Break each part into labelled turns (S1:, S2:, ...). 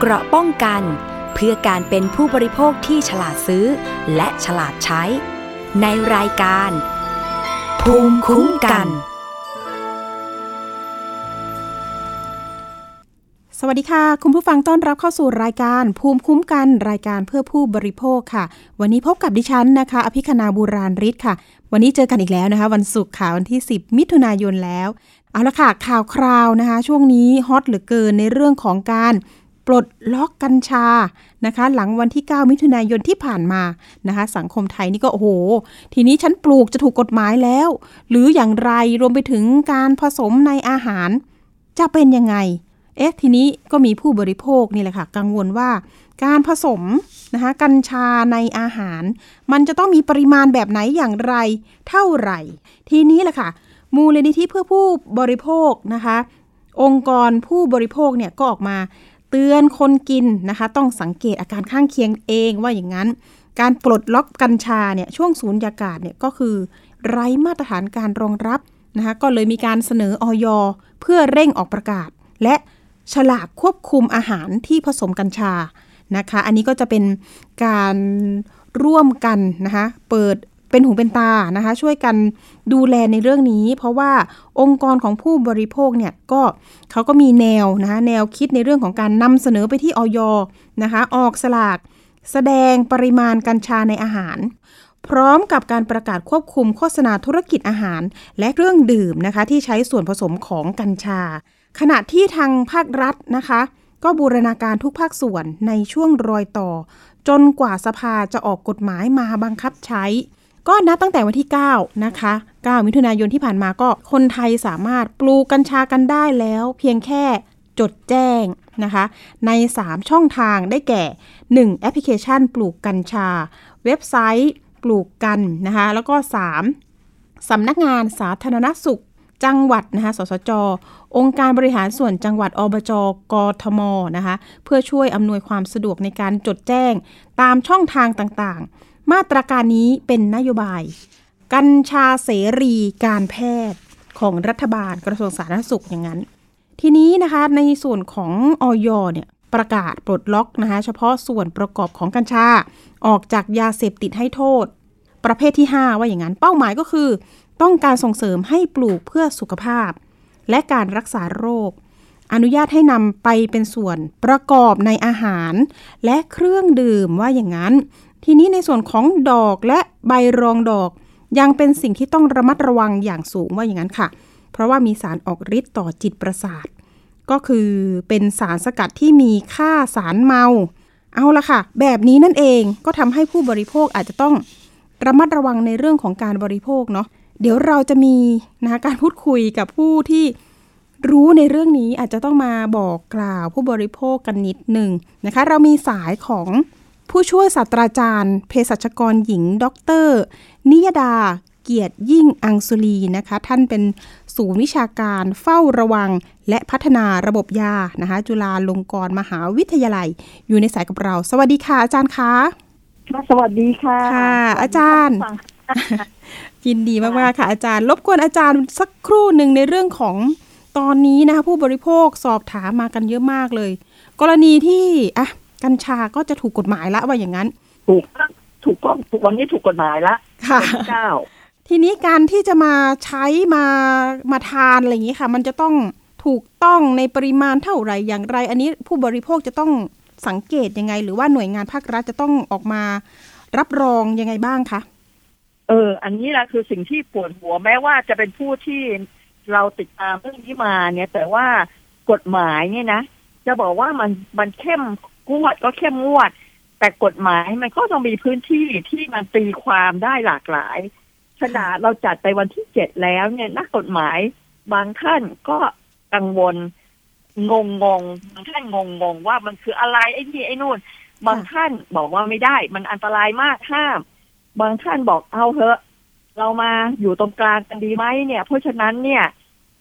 S1: เกราะป้องกัน เพื่อการเป็นผู้บริโภคที่ฉลาดซื้อ และฉลาดใช้ ในรายการ ภูมิคุ้มกัน
S2: สวัสดีค่ะ คุณผู้ฟังต้อนรับเข้าสู่รายการ ภูมิคุ้มกันรายการเพื่อผู้บริโภคค่ะ วันนี้พบกับดิฉันนะคะ อภิคณาบูราริศค่ะ วันนี้เจอกันอีกแล้วนะคะ วันศุกร์ค่ะวันที่ 10 มิถุนายนแล้วเอาละค่ะข่าวคราวนะคะ ช่วงนี้ฮอตเหลือเกินในเรื่องของการ ปลดล็อกกัญชานะคะ หลังวันที่ 9 มิถุนายนที่ผ่านมานะคะ สังคมไทยนี่ก็โอ้โห ทีนี้ฉันปลูกจะถูกกฎหมายแล้ว หรืออย่างไรรวมไปถึงการผสมในอาหาร จะเป็นยังไง เอ๊ะ ทีนี้ก็มีผู้บริโภคนี่แหละค่ะ กังวลว่าการผสมนะคะกัญชาในอาหาร มันจะต้องมีปริมาณแบบไหนอย่างไร เท่าไหร่ ทีนี้แหละค่ะ มูลนิธิเพื่อผู้บริโภคนะคะ องค์กรผู้บริโภคเนี่ยก็ออกมา เตือนคนกินนะคะ ต้องสังเกตอาการข้างเคียงเองว่าอย่างนั้น การปลดล็อกกัญชาเนี่ยช่วงศูนยากาศเนี่ยก็คือ ไร้มาตรฐานการรองรับนะคะก็เลยมีการเสนอออยเพื่อเร่งออกประกาศ และฉลากควบคุมอาหารที่ผสมกัญชานะคะ อันนี้ก็จะเป็นการร่วมกันนะคะเปิด เป็นหูเป็นตานะคะ ช่วยกันดูแลในเรื่องนี้ เพราะว่าองค์กรของผู้บริโภคเนี่ยก็เขาก็มีแนวนะคะแนวคิดในเรื่องของการนำเสนอไปที่ออยนะคะ ออกสลากแสดงปริมาณกัญชาในอาหาร พร้อมกับการประกาศควบคุมโฆษณาธุรกิจอาหาร และเครื่องดื่มนะคะ ที่ใช้ส่วนผสมของกัญชา ขณะที่ทางภาครัฐนะคะ ก็บูรณาการทุกภาคส่วนในช่วงรอยต่อ จนกว่าสภาจะออกกฎหมายมาบังคับใช้ ก็นับตั้งแต่วันที่ 9 นะคะ 9 มิถุนายนที่ผ่านมาก็คนไทยสามารถปลูกกัญชากันได้แล้ว เพียงแค่จดแจ้งนะคะ ใน 3 ช่องทางได้แก่ 1. แอปพลิเคชันปลูกกัญชา เว็บไซต์ปลูกกันนะคะ แล้วก็ 3. สำนักงานสาธารณสุขจังหวัดนะคะ สสจ องค์การบริหารส่วนจังหวัดอบจ กทม นะคะ เพื่อช่วยอำนวยความสะดวกในการจดแจ้ง ตามช่องทางต่างๆ มาตรการนี้เป็นนโยบาย กัญชาเสรีการแพทย์ของรัฐบาลกระทรวงสาธารณสุขอย่างนั้น ทีนี้นะคะในส่วนของออยเนี่ยประกาศปลดล็อกนะคะเฉพาะส่วนประกอบของกัญชา ออกจากยาเสพติดให้โทษ ประเภทที่ 5 ว่าอย่างนั้น เป้าหมายก็คือ ต้องการส่งเสริมให้ปลูกเพื่อสุขภาพ และการรักษาโรค อนุญาตให้นำไปเป็นส่วนประกอบในอาหาร และเครื่องดื่มว่าอย่างนั้น ทีนี้ในส่วนของดอกและใบรองดอกยังเป็นสิ่งที่ต้องระมัดระวังอย่างสูงว่าอย่างนั้นค่ะ เพราะว่ามีสารออกฤทธิ์ต่อจิตประสาท ก็คือเป็นสารสกัดที่มีค่าสารเมา เอาละค่ะ แบบนี้นั่นเองก็ทำให้ผู้บริโภคอาจจะต้องระมัดระวังในเรื่องของการบริโภคเนาะเดี๋ยวเราจะมีนะคะการพูดคุยกับผู้ที่รู้ในเรื่องนี้อาจจะต้องมาบอกกล่าวผู้บริโภคกันนิดหนึ่งนะคะ เรามีสายของ ผู้ช่วยศาสตราจารย์เภสัชกรหญิง ดร นิยดาเกียรติยิ่งอังสุลีนะคะ ท่านเป็นศูนย์วิชาการเฝ้าระวัง และพัฒนาระบบยานะคะ จุฬาลงกรณ์มหาวิทยาลัย อยู่ในสายกับเรา สวัสดีค่ะ อาจารย์คะ
S3: ค่ะสวัสดีค่ะ
S2: ค่ะ อาจารย์ยินดีมากๆค่ะ อาจารย์ รบกวนอาจารย์สักครู่หนึ่งในเรื่องของตอนนี้นะคะผู้บริโภคสอบถามมากันเยอะมากเลย กรณีที่อะ กัญชาก็จะถูกกฎหมายละว่าอย่างนั้น
S3: ถูกถูกต้องถูกวันนี้ถูกกฎหมายละ
S2: ค่ะ
S3: เก้า
S2: ทีนี้การที่จะมาใช้มามาทานอะไรอย่างนี้ค่ะ มันจะต้องถูกต้องในปริมาณเท่าไหร่อย่างไร อันนี้ผู้บริโภคจะต้องสังเกตยังไง หรือว่าหน่วยงานภาครัฐจะต้องออกมารับรองยังไงบ้างคะ
S3: เออ อันนี้แหละคือสิ่งที่ปวดหัวแม้ว่าจะเป็นผู้ที่เราติดตามเรื่องนี้มาเนี่ย แต่ว่ากฎหมายเนี่ยนะจะบอกว่ามันมันเข้ม งวดก็เข้มงวด แต่กฎหมายมันก็ต้องมีพื้นที่ที่มันตีความได้หลากหลายขนาดเราจัดไปวันที่เจ็ดแล้วเนี่ยนักกฎหมายบางท่านก็กังวลงงงงบางท่านงงงงว่ามันคืออะไรไอ้นี่ไอ้นู่น บางท่านบอกว่าไม่ได้ มันอันตรายมากห้าม บางท่านบอกเอาเถอะ เรามาอยู่ตรงกลางกันดีไหมเนี่ย เพราะฉะนั้นเนี่ย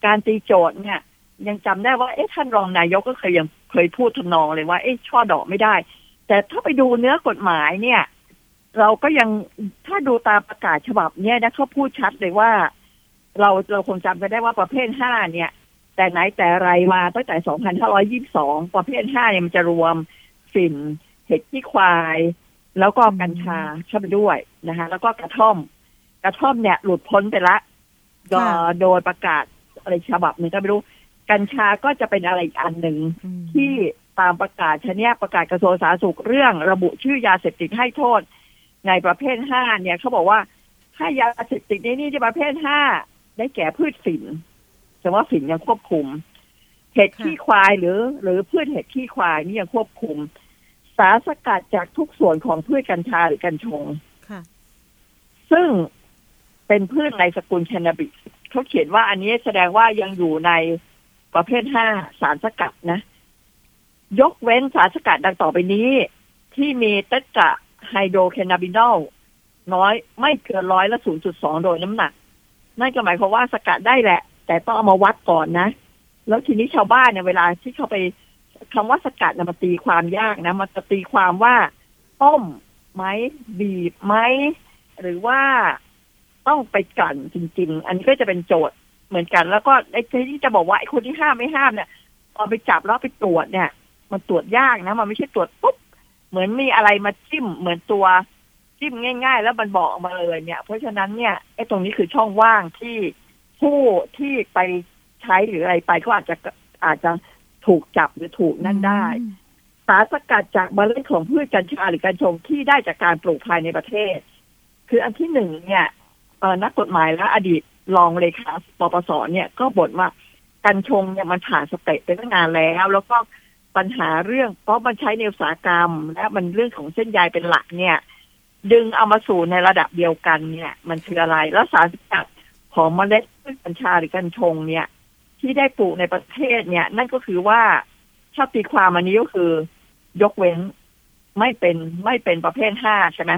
S3: การตีโจทย์เนี่ย ยังจำได้ว่าเอ๊ะท่านรองนายกก็เคยยัง เคยพูดทำนองเลยว่าเอ๊ะช่อดอกไม่ได้ แต่ถ้าไปดูเนื้อกฎหมายเนี่ย เราก็ยังถ้าดูตามประกาศฉบับเนี่ยนะเขาพูดชัดเลยว่า เราเราคงจำกันได้ว่าประเภทห้าเนี่ย แต่ไหนแต่ไรมาตั้งแต่2522ประเภท5เนี่ยมันจะรวมฝิ่นเห็ดขี้ควาย แล้วก็กัญชาเข้าไปด้วยนะคะแล้วก็กระท่อม กระท่อมเนี่ยหลุดพ้นไปละโดย
S2: ค่ะ
S3: โดยประกาศอะไรฉบับหนึ่งก็ไม่รู้ กัญชาก็จะเป็นอะไรอีกอันหนึ่ง
S2: อืม
S3: ที่ตามประกาศชนียประกาศกระทรวงสาธารณสุขเรื่องระบุชื่อยาเสพติดให้โทษ ในประเภทห้าเนี่ยเขาบอกว่าถ้ายาเสพติดในนี่ที่ประเภทห้าได้แก่พืชฝิ่นแต่ว่าฝิ่นยังควบคุม เห็ดขี้ควายหรือ หรือพืชเห็ดขี้ควายนี่ยังควบคุม สารสกัดจากทุกส่วนของพืชกัญชาหรือกัญชง
S2: ค่ะ
S3: ซึ่งเป็นพืชในสกุลแคนาบิสเขาเขียนว่าอันนี้แสดงว่ายังอยู่ใน ประเภทห้าสารสกัดนะ ยกเว้นสารสกัดดังต่อไปนี้ ที่มีเตตราไฮโดรแคนาบินอลน้อยไม่เกินร้อยละศูนย์จุดสองโดยน้ำหนัก นั่นก็หมายความว่าสกัดได้แหละ แต่ต้องเอามาวัดก่อนนะ แล้วทีนี้ชาวบ้านเนี่ยเวลาที่เขาไปคำว่าสกัดนะมันตีความยากนะ มันจะตีความว่าต้มไหมบีบไหมหรือว่าต้องไปกลั่นจริง ๆ อันนี้ก็จะเป็นโจทย์ เหมือนกันแล้วก็ไอ้ที่จะบอกว่าไอ้คนที่ห้ามไม่ห้ามเนี่ยพอไปจับแล้วไปตรวจเนี่ย มันตรวจยากนะ มันไม่ใช่ตรวจปุ๊บเหมือนมีอะไรมาจิ้มเหมือนตัวจิ้มง่าย ๆ แล้วมันบอกออกมาเลยเนี่ย เพราะฉะนั้นเนี่ยไอ้ตรงนี้คือช่องว่างที่ผู้ที่ไปใช้หรืออะไรไปก็อาจจะอาจจะถูกจับหรือถูกนั่นได้สารสกัดจากเมล็ดของพืชกัญชาหรือกัญชงที่ได้จากการปลูกภายในประเทศ คืออันที่หนึ่งเนี่ยเอ่อนักกฎหมายและอดีต รองเลขาปปสเนี่ยก็บ่นว่ากัญชงเนี่ยมันผ่านสเตจไปตั้งนานแล้ว แล้วก็ปัญหาเรื่อง เพราะมันใช้ในอุตสาหกรรม และมันเรื่องของเส้นใยเป็นหลักเนี่ย ดึงเอามาสู่ในระดับเดียวกันเนี่ย มันคืออะไรแล้วสารสกัดของเมล็ดพืชกัญชาหรือกัญชงเนี่ย ที่ได้ปลูกในประเทศเนี่ย นั่นก็คือว่าชอบตีความอันนี้ก็คือยกเว้นไม่เป็นไม่เป็นประเภทห้าใช่ไหม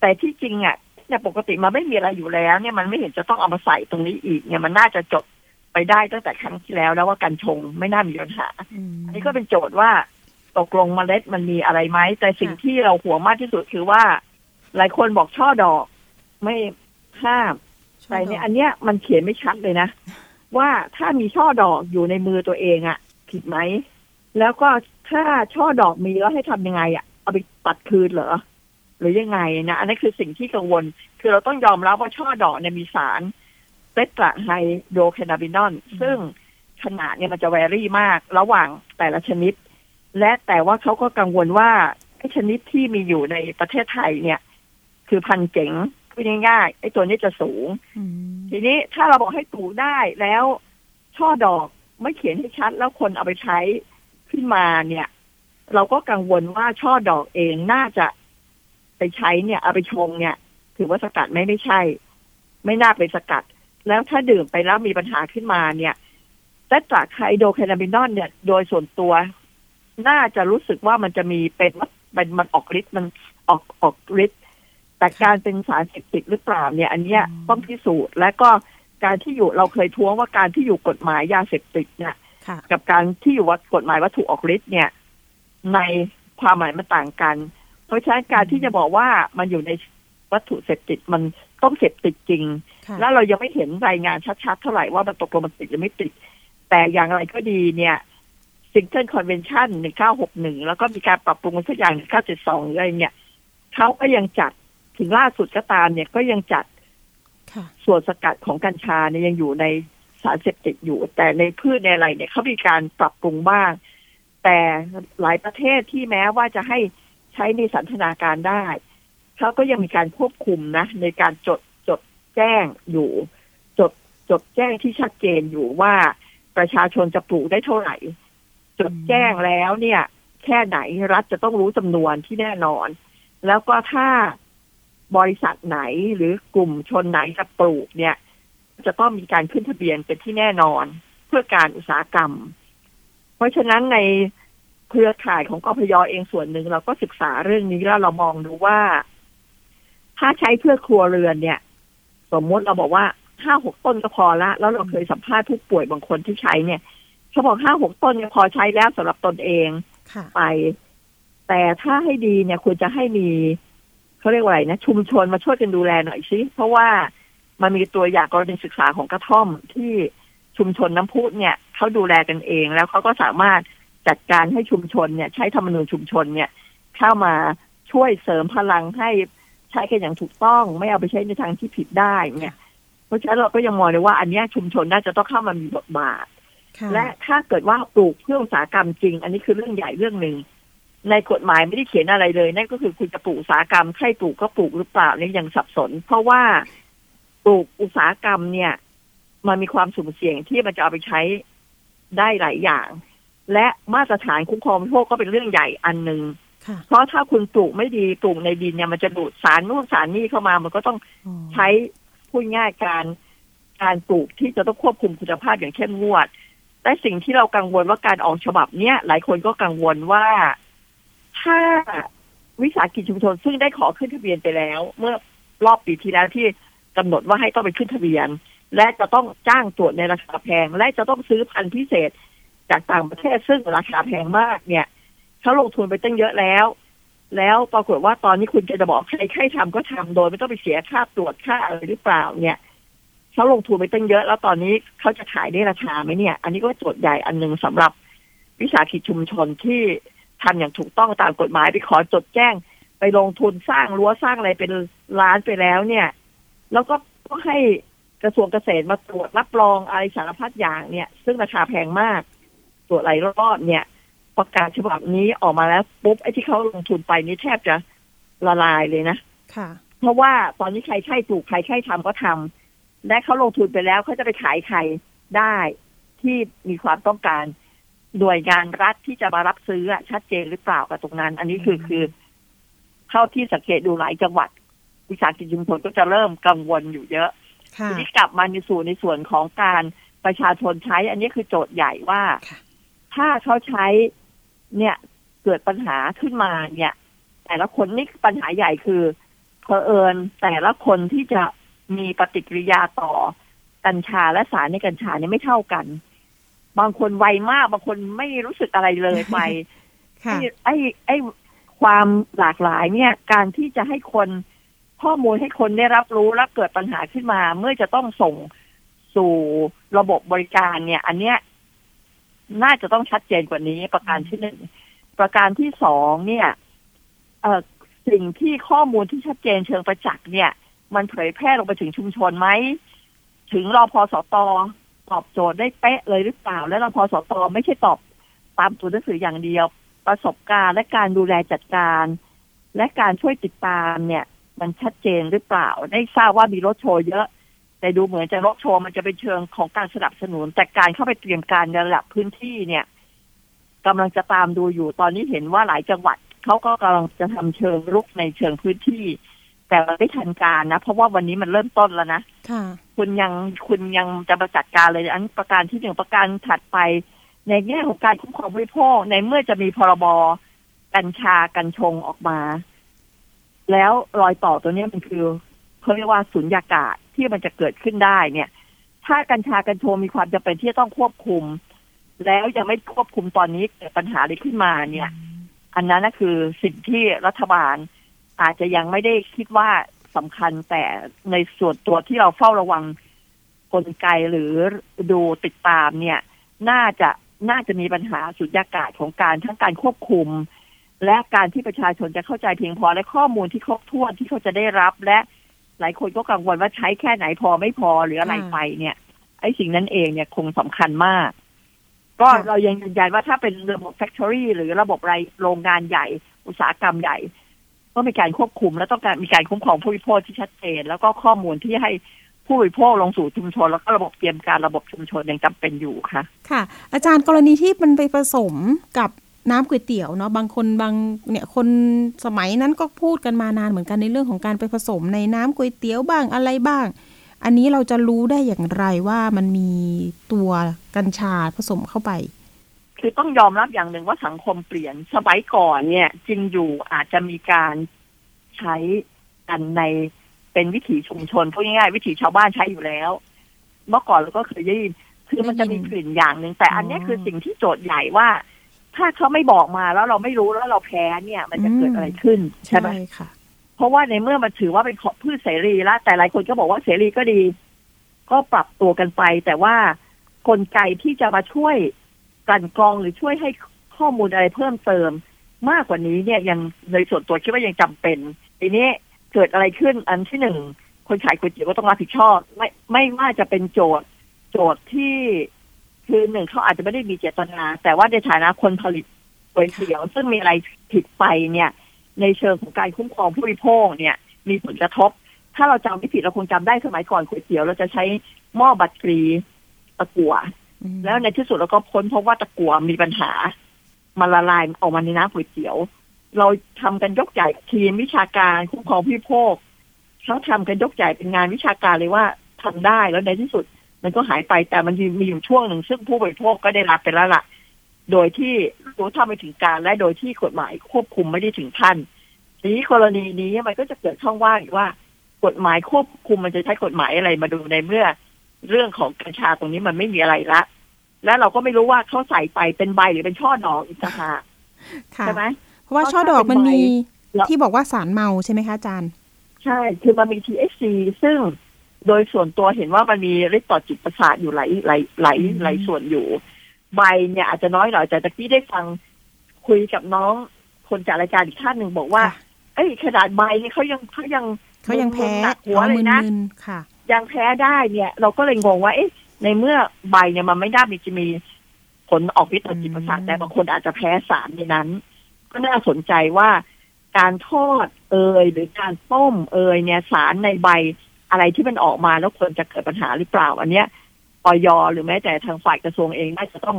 S3: แต่ที่จริงอะ เนี่ยปกติมันไม่มีอะไรอยู่แล้ว เนี่ยมันไม่เห็นจะต้องเอามาใส่ตรงนี้อีก เนี่ยมันน่าจะจบไปได้ตั้งแต่ครั้งที่แล้วแล้วว่ากัญชงไม่น่ามีปัญหาอันนี้ก็เป็นโจทย์ว่าตกลงเมล็ดมันมีอะไรไหมแต่สิ่ง
S2: ค่ะ
S3: ที่เราห่วงมากที่สุดคือว่า หลายคนบอกช่อดอกไม่ห้ามแต่เนี่ยอันเนี้ยมันเขียนไม่ชัดเลยนะ ว่าถ้ามีช่อดอกอยู่ในมือตัวเองอะผิดไหม แล้วก็ถ้าช่อดอกมีแล้วให้ทำยังไงอะเอาไปตัดคืนเหรอ หรือยังไงนะอันนี้คือสิ่งที่กังวล คือเราต้องยอมรับว่าช่อดอกเนี่ยมีสารเตตราไฮโดรแคนาบินอลซึ่งขนาดเนี่ยมันจะแวรี่มากระหว่างแต่ละชนิด และแต่ว่าเขาก็กังวลว่าไอ้ชนิดที่มีอยู่ในประเทศไทยเนี่ย คือพันธุ์เจ๋งพูดง่ายๆไอ้ตัวนี้จะสูง
S2: อืม
S3: ทีนี้ถ้าเราบอกให้ปลูกได้แล้วช่อดอกไม่เขียนให้ชัด แล้วคนเอาไปใช้ขึ้นมาเนี่ย เราก็กังวลว่าช่อดอกเองน่าจะ ไปใช้เนี่ย เอาไปชงเนี่ย ถือว่าสกัดไหม่ไม่ใช่ ไม่น่าเป็นสกัด แล้วถ้าดื่มไปแล้วมีปัญหาขึ้นมาเนี่ยแต่ตราไคโดแคนาบินอลเนี่ย โดยส่วนตัว น่าจะรู้สึกว่ามันจะมีเป็นมันมันออกฤทธิ์มันออกออกฤทธิ์แต่การเป็นสารเสพติดหรือเปล่าเนี่ย อันเนี้ยต้องพิสูจน์และก็การที่อยู่เราเคยท้วงว่าการที่อยู่กฎหมายยาเสพติดเนี่ย
S2: ค่ะ
S3: กับการที่อยู่ว่ากฎหมายวัตถุออกฤทธิ์เนี่ย ในความหมายมันต่างกันเพ ราะฉะนั้นการที่จะบอกว่ามันอยู่ในวัตถุเสพติดมันต้องเสพติดจริง
S2: ค่ะ
S3: แล้วเรายังไม่เห็นรายงานชัดๆ เท่าไหร่ว่ามันตกลงมันติดหรือไม่ติด แต่อย่างไรก็ดีเนี่ย Single Convention หนึ่งเก้าหกหนึ่งแล้วก็มีการปรับปรุงมันสักอย่างหนึ่งเก้าเจ็ดสองอะไรเนี่ยเขาก็ยังจัดถึงล่าสุดก็ตามเนี่ยก็ยังจัด
S2: ค่ะ
S3: ส่วนสกัดของกัญชาเนี่ยยังอยู่ในสารเสพติดอยู่ แต่ในพืชในอะไรเนี่ยเขามีการปรับปรุงบ้าง แต่หลายประเทศที่แม้ว่าจะให้ ใช้ในสันทนาการได้ เขาก็ยังมีการควบคุมนะ ในการจดจดแจ้งอยู่ จดจดแจ้งที่ชัดเจนอยู่ว่าประชาชนจะปลูกได้เท่าไหร่ จดแจ้งแล้วเนี่ย แค่ไหนรัฐจะต้องรู้จำนวนที่แน่นอน แล้วก็ถ้าบริษัทไหนหรือกลุ่มชนไหนจะปลูกเนี่ย จะต้องมีการขึ้นทะเบียนเป็นที่แน่นอนเพื่อการอุตสาหกรรม เพราะฉะนั้นใน เครือข่ายของกพยเองส่วนหนึ่งเราก็ศึกษาเรื่องนี้แล้วเรามองดูว่า ถ้าใช้เพื่อครัวเรือนเนี่ย สมมติเราบอกว่าห้าหกต้นก็พอละ แล้วเราเคยสัมภาษณ์ผู้ป่วยบางคนที่ใช้เนี่ยเขาบอกห้าหกต้นเนี่ยพอใช้แล้วสำหรับตนเอง
S2: ค่ะ
S3: ไป แต่ถ้าให้ดีเนี่ยควรจะให้มีเขาเรียกว่าอะไรนะชุมชนมาช่วยกันดูแลหน่อยสิเพราะว่ามันมีตัวอย่างกรณีศึกษาของกระท่อมที่ชุมชนน้ำพุเนี่ยเขาดูแลกันเอง แล้วเขาก็สามารถ จัดการให้ชุมชนเนี่ย ใช้ธรรมนูญชุมชนเนี่ย เข้ามาช่วยเสริมพลังให้ใช้กันอย่างถูกต้อง ไม่เอาไปใช้ในทางที่ผิดได้เนี่ย เพราะฉะนั้นเราก็ยังมองเลยว่าอันนี้ชุมชนน่าจะต้องเข้ามามีบทบาท และถ้าเกิดว่าปลูกเพื่ออุตสาหกรรมจริง อันนี้คือเรื่องใหญ่เรื่องหนึ่งในกฎหมายไม่ได้เขียนอะไรเลย นั่นก็คือคุณจะปลูกอุตสาหกรรมใครปลูกก็ปลูกหรือเปล่าเนี่ยยังสับสน เพราะว่าปลูกอุตสาหกรรมเนี่ย มันมีความสุ่มเสี่ยงที่มันจะเอาไปใช้ได้หลายอย่าง และมาตรฐานคุ้มครองโภคก็เป็นเรื่องใหญ่อันหนึ่งเพราะถ้าคุณปลูกไม่ดีปลูกในดินเนี่ยมันจะดูดสารนู่นสารนี่เข้ามา มันก็ต้องใช้พูดง่ายการการปลูกที่จะต้องควบคุมคุณภาพอย่างเข้มงวด แต่สิ่งที่เรากังวลว่าการออกฉบับเนี้ยหลายคนก็กังวลว่าถ้าวิสาหกิจชุมชนซึ่งได้ขอขึ้นทะเบียนไปแล้ว เมื่อรอบปีที่แล้วที่กำหนดว่าให้ต้องไปขึ้นทะเบียน และจะต้องจ้างตรวจในราคาแพง และจะต้องซื้อพันธุ์พิเศษ จากต่างประเทศซึ่งราคาแพงมากเนี่ยเขาลงทุนไปตั้งเยอะแล้ว แล้วปรากฏว่าตอนนี้คุณจะบอกใครใครทำก็ทำโดยไม่ต้องไปเสียค่าตรวจค่าอะไรหรือเปล่าเนี่ยเขาลงทุนไปตั้งเยอะ แล้วตอนนี้เขาจะขายได้ราคาไหมเนี่ย อันนี้ก็โจทย์ใหญ่อันหนึ่งสำหรับวิสาหกิจชุมชนที่ทำอย่างถูกต้องตามกฎหมายไปขอจดแจ้ง ไปลงทุนสร้างรั้วสร้างอะไรเป็นล้านไปแล้วเนี่ย แล้วก็ก็ให้กระทรวงเกษตรมาตรวจรับรองอะไรสารพัดอย่างเนี่ย ซึ่งราคาแพงมาก ตรวจหลายรอบเนี่ยประกาศฉบับนี้ออกมาแล้วปุ๊บไอ้ที่เขาลงทุนไปนี่แทบจะละลายเลยนะ
S2: ค่ะ
S3: เพราะว่าตอนนี้ใครใช่ปลูกใครใช่ทำก็ทำและเขาลงทุนไปแล้วเขาจะไปขายใครได้ที่มีความต้องการหน่วยงานรัฐที่จะมารับซื้อชัดเจนหรือเปล่ากับตรงนั้น อันนี้คือคือเข้าที่สังเกตดูหลายจังหวัด วิสาหกิจชุมชนก็จะเริ่มกังวลอยู่เยอะทีนี้กลับมาในส่วนในส่วนของการประชาชนใช้ อันนี้คือโจทย์ใหญ่ว่า ถ้าเขาใช้เนี่ยเกิดปัญหาขึ้นมาเนี่ย แต่ละคนนี่ปัญหาใหญ่คือเพอเอิญแต่ละคนที่จะมีปฏิกิริยาต่อกัญชาและสารในกัญชาเนี่ยไม่เท่ากัน บางคนไวมากบางคนไม่รู้สึกอะไรเลยไปไอ้ไอ้ความหลากหลายเนี่ย การที่จะให้คนข้อมูลให้คนได้รับรู้แล้วเกิดปัญหาขึ้นมา เมื่อจะต้องส่งสู่ระบบบริการเนี่ย อันเนี้ย น่าจะต้องชัดเจนกว่านี้ประการที่หนึ่งประการที่สองเนี่ยเออสิ่งที่ข้อมูลที่ชัดเจนเชิงประจักษ์เนี่ย มันเผยแพร่ลงไปถึงชุมชนไหมถึงรอพอสตตอบโจทย์ได้เป๊ะเลยหรือเปล่า และราพอสตอไม่ใช่ตอบตามตัวหนังสืออย่างเดียว ประสบการณ์และการดูแลจัดการ และการช่วยติดตามเนี่ย มันชัดเจนหรือเปล่า ได้ทราบว่ามีรถโชว์เยอะ แต่ดูเหมือนจะรถโชว์มันจะเป็นเชิงของการสนับสนุน แต่การเข้าไปเตรียมการในระดับพื้นที่เนี่ยกำลังจะตามดูอยู่ตอนนี้เห็นว่าหลายจังหวัดเขาก็กำลังจะทำเชิงรุกในเชิงพื้นที่ แต่มันไม่ทันการนะ เพราะว่าวันนี้มันเริ่มต้นแล้วนะคุณยังคุณยังจะมาจัดการเลยอันประการที่หนึ่งประการถัดไป ในแง่ของการคุ้มครองบริโภคในเมื่อจะมีพรบกัญชากัญชงออกมา แล้วรอยต่อตัวนี้มันคือ เขาเรียกว่าสุญญากาศที่มันจะเกิดขึ้นได้เนี่ย ถ้ากัญชากัญชงมีความจำเป็นที่จะต้องควบคุม แล้วยังไม่ควบคุมตอนนี้เกิดปัญหาอะไรขึ้นมาเนี่ย อันนั้นก็คือสิ่งที่รัฐบาลอาจจะยังไม่ได้คิดว่าสำคัญแต่ในส่วนตัวที่เราเฝ้าระวังกลไกหรือดูติดตามเนี่ย น่าจะน่าจะมีปัญหาสุญญากาศของการทั้งการควบคุม และการที่ประชาชนจะเข้าใจเพียงพอและข้อมูลที่ครบถ้วนที่เขาจะได้รับและ หลายคนก็กังวลว่าใช้แค่ไหนพอไม่พอหรืออะไรไปเนี่ย ไอ้สิ่งนั้นเองเนี่ยคงสำคัญมาก ก็เรายังยืนยันว่าถ้าเป็นระบบแฟคทอรี่หรือระบบไรโรงงานใหญ่ อุตสาหกรรมใหญ่ก็มีการควบคุมและต้องการมีการคุ้มครองผู้บริโภคที่ชัดเจน แล้วก็ข้อมูลที่ให้ผู้บริโภคลงสู่ชุมชน แล้วก็ระบบเตรียมการระบบชุมชนยังจำเป็นอยู่ค่ะ
S2: ค่ะ อาจารย์กรณีที่มันไปผสมกับ น้ำก๋วยเตี๋ยวเนาะบางคนบางเนี่ยคนสมัยนั้นก็พูดกันมานานเหมือนกันในเรื่องของการไปผสมในน้ำก๋วยเตี๋ยวบ้างอะไรบ้าง อันนี้เราจะรู้ได้อย่างไรว่ามันมีตัวกัญชาผสมเข้าไป
S3: คือต้องยอมรับอย่างหนึ่งว่าสังคมเปลี่ยนสมัยก่อนเนี่ยจริงอยู่อาจจะมีการใช้กันในเป็นวิถีชุมชนพูดง่ายๆวิถีชาวบ้านใช้อยู่แล้ว เมื่อก่อนเราก็เคยได้ยินคือมันจะมีกลิ่นอย่างหนึ่งแต่อันนี้คือสิ่งที่โจทย์ใหญ่ว่า ถ้าเขาไม่บอกมาแล้วเราไม่รู้แล้วเราแพ้เนี่ย มันจะเกิดอะไรขึ้นใช่ไหม
S2: ค่ะ
S3: เพราะว่าในเมื่อมันถือว่าเป็นพืชเสรีแล้วแต่หลายคนก็บอกว่าเสรีก็ดี ก็ปรับตัวกันไป แต่ว่ากลไกที่จะมาช่วยกลั่นกรองหรือช่วยให้ข้อมูลอะไรเพิ่มเติม มากกว่านี้เนี่ยยังในส่วนตัวคิดว่ายังจำเป็นทีนี้เกิดอะไรขึ้นอันที่หนึ่งคนขายก๋วยเตี๋ยวก็ต้องรับผิดชอบ ไม่ไม่ว่าจะเป็นโจทย์โจทย์ที่ คือหนึ่งเขาอาจจะไม่ได้มีเจตนา แต่ว่าในฐานะคนผลิตก๋วยเตี๋ยว ซึ่งมีอะไรผิดไปเนี่ย ในเชิงของการคุ้มครองผู้บริโภคเนี่ย มีผลกระทบ ถ้าเราจำไม่ผิดเราคงจำได้สมัยก่อนก๋วยเตี๋ยวเราจะใช้หม้อบัตรกรีตะกั่ว
S2: อืม
S3: แล้วในที่สุดเราก็พ้นเพราะว่าตะกั่วมีปัญหามันละลายออกมาในน้ำก๋วยเตี๋ยว เราทำกันยกใหญ่ทีมวิชาการคุ้มครองผู้บริโภคเขาทำกันยกใหญ่เป็นงานวิชาการเลยว่าทำได้แล้วในที่สุด มันก็หายไปแต่มันมีอยู่ช่วงหนึ่งซึ่งผู้บริโภคก็ได้รับไปแล้วล่ะ โดยที่รู้เท่าไม่ถึงการและโดยที่กฎหมายควบคุมไม่ได้ถึงท่านทีนี้กรณีนี้มันก็จะเกิดช่องว่างอีกว่า กฎหมายควบคุมมันจะใช้กฎหมายอะไรมาดูในเมื่อ เรื่องของกัญชาตรงนี้มันไม่มีอะไรละ และเราก็ไม่รู้ว่าเขาใส่ไปเป็นใบหรือเป็นช่อดอกอีกต่างหาก
S2: ค่ะ
S3: ใช่ไหม
S2: เพราะว่า
S3: เพราะ
S2: ช่อดอกมันมี
S3: ถ้าเป็นใบแล้ว
S2: ที่บอกว่าสารเมาใช่ไหมคะอาจารย์
S3: ใช่ คือมันมี THC ซึ่ง โดยส่วนตัวเห็นว่ามันมีฤทธิ์ต่อจิตประสาทอยู่หลายหลายหลาย
S2: อืม
S3: หลายส่วนอยู่ ใบเนี่ยอาจจะน้อยหน่อยแต่ตะกี้ได้ฟังคุยกับน้องคนจัดรายการอีกท่านหนึ่งบอกว่า
S2: ค่ะ
S3: เอ้ยขนาดใบนี่เขายังเขายัง
S2: เขายังแพ้
S3: หนักหัว
S2: อ๋อ
S3: เลยนะ
S2: มึนๆค่ะ
S3: ยังแพ้ได้เนี่ย เราก็เลยงงว่า เอ๊ะ ในเมื่อใบเนี่ยมันไม่ได้มีจะมีผลออกฤทธิ์ต่อจิตประสาท
S2: อืม
S3: แต่บางคนอาจจะแพ้สารในนั้น ก็น่าสนใจว่าการทอดเอยหรือการต้มเอยเนี่ยสารในใบ อะไรที่มันออกมาแล้วควรจะเกิดปัญหาหรือเปล่า อันเนี้ยออยหรือแม้แต่ทางฝ่ายกระทรวงเองน่าจะต้อง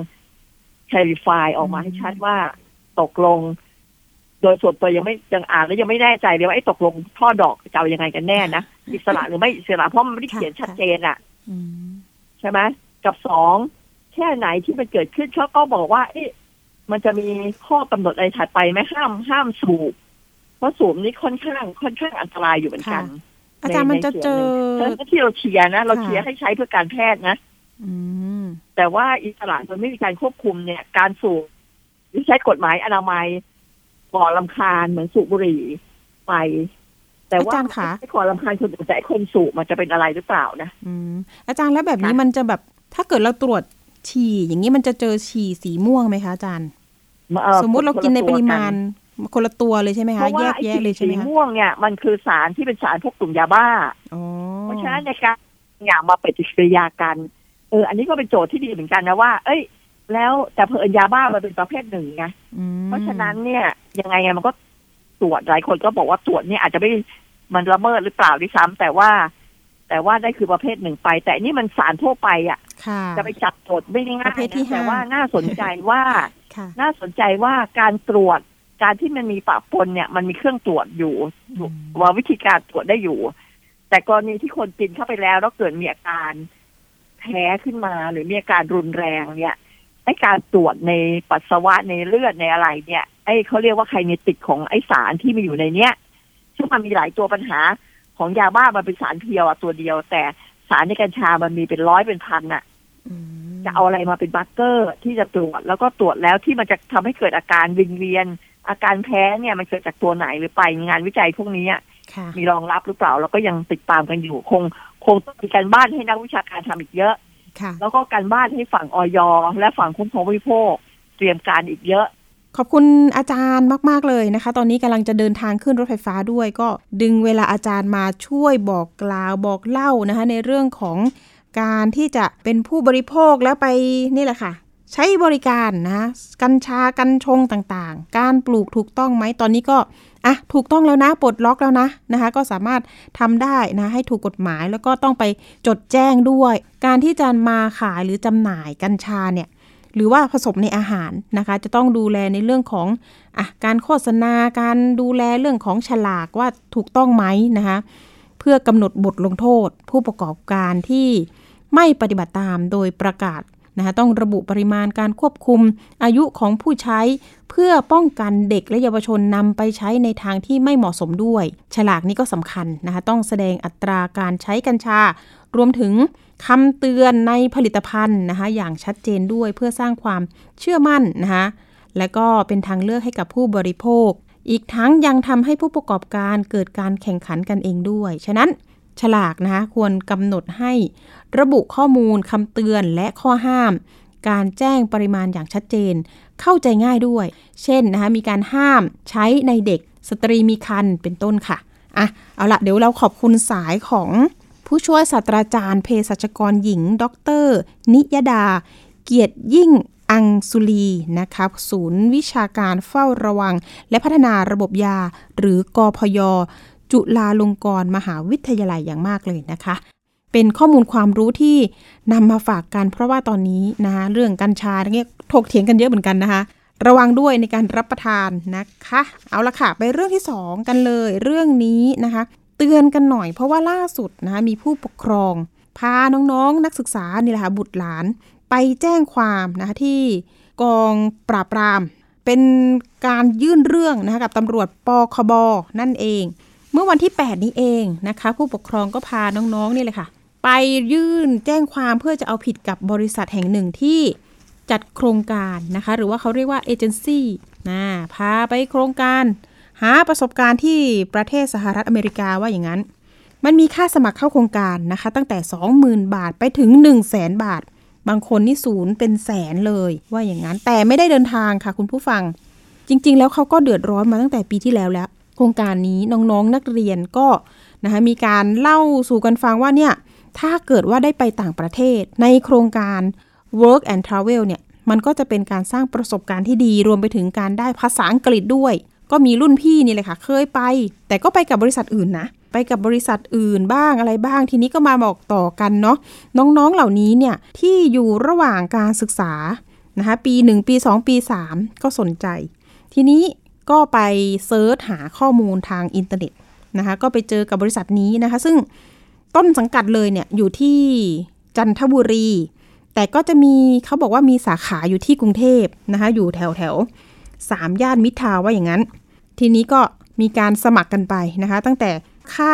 S3: clarify ออกมาให้ชัดว่าตกลง โดยส่วนตัวยังไม่ยังอ่านแล้วยังไม่แน่ใจเลยว่าไอ้ตกลงท่อดอกจะเอายังไงกันแน่นะอิสระหรือไม่อิสระเพราะมันไม่ได้เขียนชัดเจนอะ
S2: อืม
S3: ใช่ไหมกับสองแค่ไหนที่มันเกิดขึ้นเขาก็บอกว่าเอ๊ะมันจะมีข้อกำหนดอะไรถัดไปไหมห้ามห้ามสูบเพราะสูบนี่ค่อนข้างค่อนข้างอันตรายอยู่เหมือนกัน
S2: อาจารย์มันจะเจอ
S3: ในส่วนหนึ่งที่เราเชียร์นะ เรา
S2: ค่ะ
S3: เชียร์ให้ใช้เพื่อการแพทย์นะ
S2: อืม
S3: แต่ว่าอิสระมันไม่มีการควบคุมเนี่ย การสูบหรือใช้กฎหมายอนามัยก่อลำคาญเหมือนสูบบุหรี่ไปแต่ว่า
S2: อาจารย์คะ
S3: ไอ้ก่อลำคาญคนอื่นแต่ไอ้คนสูบมันจะเป็นอะไรหรือเปล่านะ
S2: อืมอาจารย์แล้วแบบนี้
S3: ค่ะ
S2: มันจะแบบ ถ้าเกิดเราตรวจฉี่อย่างนี้มันจะเจอฉี่สีม่วงไหมคะอาจารย์
S3: เอ่อ
S2: สมมุติเรากินใน
S3: ค
S2: ป
S3: ละ
S2: ริ
S3: ตัว
S2: มาณ คนละตัวเลยใช่ไหม
S3: เพ
S2: คะ
S3: ราะ
S2: แย
S3: ว่ากไอ้
S2: แยะเลยใช่
S3: สี
S2: ไหมคะ
S3: ม่วงเนี่ยมันคือสารที่เป็นสารพวกกลุ่มยาบ้า
S2: อ๋อ
S3: เพราะฉะนั้นในการอย่างมาปฏิกิริยากันเอออันนี้ก็เป็นโจทย์ที่ดีเหมือนกันนะว่า เอ้ย แล้วแต่เผอิญยาบ้ามันเป็นประเภทหนึ่งไง
S2: อืม
S3: เพราะฉะนั้นเนี่ย ยังไงไงมันก็ตรวจหลายคนก็บอกว่าตรวจเนี่ยอาจจะไม่มันละเมิดหรือเปล่าด้วยซ้ำแต่ว่า แต่ว่าได้คือประเภทหนึ่งไป แต่อันนี่มันสารทั่วไปอะ
S2: ค่ะ
S3: จะไปจับตรวจไม่ได้ง่า
S2: ประเภ
S3: ย
S2: ทที่
S3: นะแต่
S2: ห้า
S3: ว่าน่าสนใจว่า
S2: ค่ะ
S3: น่าสนใจว่าการตรวจ การที่มันมีปะปนเนี่ย มันมีเครื่องตรวจอยู่
S2: อืม
S3: ว่าวิธีการตรวจได้อยู่ แต่กรณีที่คนกินเข้าไปแล้วแล้วเกิดมีอาการแพ้ขึ้นมา หรือมีอาการรุนแรงเนี่ยไอ้การตรวจในปัสสาวะในเลือดในอะไรเนี่ย ไอ้เขาเรียกว่าไคเนติกของไอ้สารที่มีอยู่ในเนี้ยซึ่งมันมีหลายตัวปัญหาของยาบ้ามันเป็นสารเพียวอะตัวเดียว แต่สารในกัญชามันมีเป็นร้อยเป็นพันอะ
S2: อืม
S3: จะเอาอะไรมาเป็นบัคเกอร์ที่จะตรวจแล้วก็ตรวจแล้วที่มันจะทำให้เกิดอาการวิงเวียน อาการแพ้เนี่ยมันเกิดจากตัวไหนหรือไปงานวิจัยพวกนี้อะ
S2: ค่ะ
S3: มีรองรับหรือเปล่าเราก็ยังติดตามกันอยู่ คงคงต้องมีการบ้านให้นักวิชาการทำอีกเยอะ
S2: ค่ะ
S3: แล้วก็การบ้านให้ฝั่งออยและฝั่งคุ้มครองผู้บริโภคเตรียมการอีกเยอะ
S2: ขอบคุณอาจารย์มาก ๆ เลยนะคะ ตอนนี้กำลังจะเดินทางขึ้นรถไฟฟ้าด้วยก็ดึงเวลาอาจารย์มาช่วยบอกกล่าวบอกเล่านะคะ ในเรื่องของการที่จะเป็นผู้บริโภคแล้วไปนี่แหละค่ะ ใช้บริการนะกัญชากัญชงต่างๆ การปลูกถูกต้องไหมตอนนี้ก็อะถูกต้องแล้วนะปลดล็อกแล้วนะนะคะ ก็สามารถทำได้นะให้ถูกกฎหมายแล้วก็ต้องไปจดแจ้งด้วย การที่จะมาขายหรือจำหน่ายกัญชาเนี่ยหรือว่าผสมในอาหารนะคะ จะต้องดูแลในเรื่องของอะการโฆษณาการดูแลเรื่องของฉลากว่าถูกต้องไหมนะคะ เพื่อกำหนดบทลงโทษ ผู้ประกอบการที่ไม่ปฏิบัติตามโดยประกาศ นะคะต้องระบุปริมาณการควบคุมอายุของผู้ใช้ เพื่อป้องกันเด็กและเยาวชนนำไปใช้ในทางที่ไม่เหมาะสมด้วย ฉลากนี้ก็สำคัญนะคะต้องแสดงอัตราการใช้กัญชา รวมถึงคำเตือนในผลิตภัณฑ์นะคะอย่างชัดเจนด้วยเพื่อสร้างความเชื่อมั่นนะคะและก็เป็นทางเลือกให้กับผู้บริโภค อีกทั้งยังทำให้ผู้ประกอบการเกิดการแข่งขันกันเองด้วย ฉะนั้น ฉลากนะคะควรกำหนดให้ระบุข้อมูลคำเตือนและข้อห้าม การแจ้งปริมาณอย่างชัดเจน เข้าใจง่ายด้วย เช่นนะคะมีการห้ามใช้ในเด็กสตรีมีครรภ์เป็นต้นค่ะอะเอาละเดี๋ยวเราขอบคุณสายของผู้ช่วยศาสตราจารย์เภสัชกรหญิง ดร นิยดา เกียรติยิ่งอังสุลีนะคะศูนย์วิชาการเฝ้าระวัง และพัฒนาระบบยา หรือกอพย จุฬาลงกรณ์มหาวิทยาลัยอย่างมากเลยนะคะ เป็นข้อมูลความรู้ที่นำมาฝากกันเพราะว่าตอนนี้นะคะเรื่องกัญชาเนี่ยถกเถียงกันเยอะเหมือนกันนะคะระวังด้วยในการรับประทานนะคะ เอาละค่ะ ไปเรื่องที่ 2 กันเลย เรื่องนี้นะคะ เตือนกันหน่อยเพราะว่าล่าสุดนะคะมีผู้ปกครอง พาน้องๆนนักศึกษานี่แหละค่ะบุตรหลาน ไปแจ้งความนะคะที่กองปราบปราม เป็นการยื่นเรื่องนะคะกับตำรวจปคบนั่นเอง เมื่อวันที่ 8 นี้เองนะคะ ผู้ปกครองก็พาน้องๆนี่เลยค่ะ ไปยื่นแจ้งความเพื่อจะเอาผิดกับบริษัทแห่งหนึ่งที่จัดโครงการนะคะ หรือว่าเขาเรียกว่าเอเจนซี่นะพาไปโครงการ หาประสบการณ์ที่ประเทศสหรัฐอเมริกาว่าอย่างนั้น มันมีค่าสมัครเข้าโครงการนะคะ ตั้งแต่ 20,000 บาทไปถึง 1 0 0 0 0แบาท บางคนนี่ศูนย์เป็นแสนเลยว่าอย่างนั้น แต่ไม่ได้เดินทางค่ะคุณผู้ฟัง จริง ๆ แล้วเขาก็เดือดร้อนมาตั้งแต่ปีที่แล้วแล้ว โครงการนี้น้องๆนนักเรียนก็นะคะมีการเล่าสู่กันฟังว่าเนี่ยถ้าเกิดว่าได้ไปต่างประเทศ ในโครงการ work and travel เนี่ยมันก็จะเป็นการสร้างประสบการณ์ที่ดีรวมไปถึงการได้ภาษาอังกฤษด้วย ก็มีรุ่นพี่นี่เลยค่ะ เคยไป แต่ก็ไปกับบริษัทอื่นนะ ไปกับบริษัทอื่นบ้างอะไรบ้าง ทีนี้ก็มาบอกต่อกันเนาะน้องๆเหล่านี้เนี่ยที่อยู่ระหว่างการศึกษานะคะปี 1 ปี 2 ปี 3 ก็สนใจ ทีนี้ ก็ไป search หาข้อมูลทางอินเทอร์เน็ตนะคะก็ไปเจอกับบริษัทนี้นะคะ ซึ่งต้นสังกัดเลยเนี่ยอยู่ที่จันทบุรี แต่ก็จะมีเขาบอกว่ามีสาขาอยู่ที่กรุงเทพนะคะอยู่แถวแถวสามย่านมิตรทาวน์ว่าอย่างนั้น ทีนี้ก็มีการสมัครกันไปนะคะ ตั้งแต่ค่า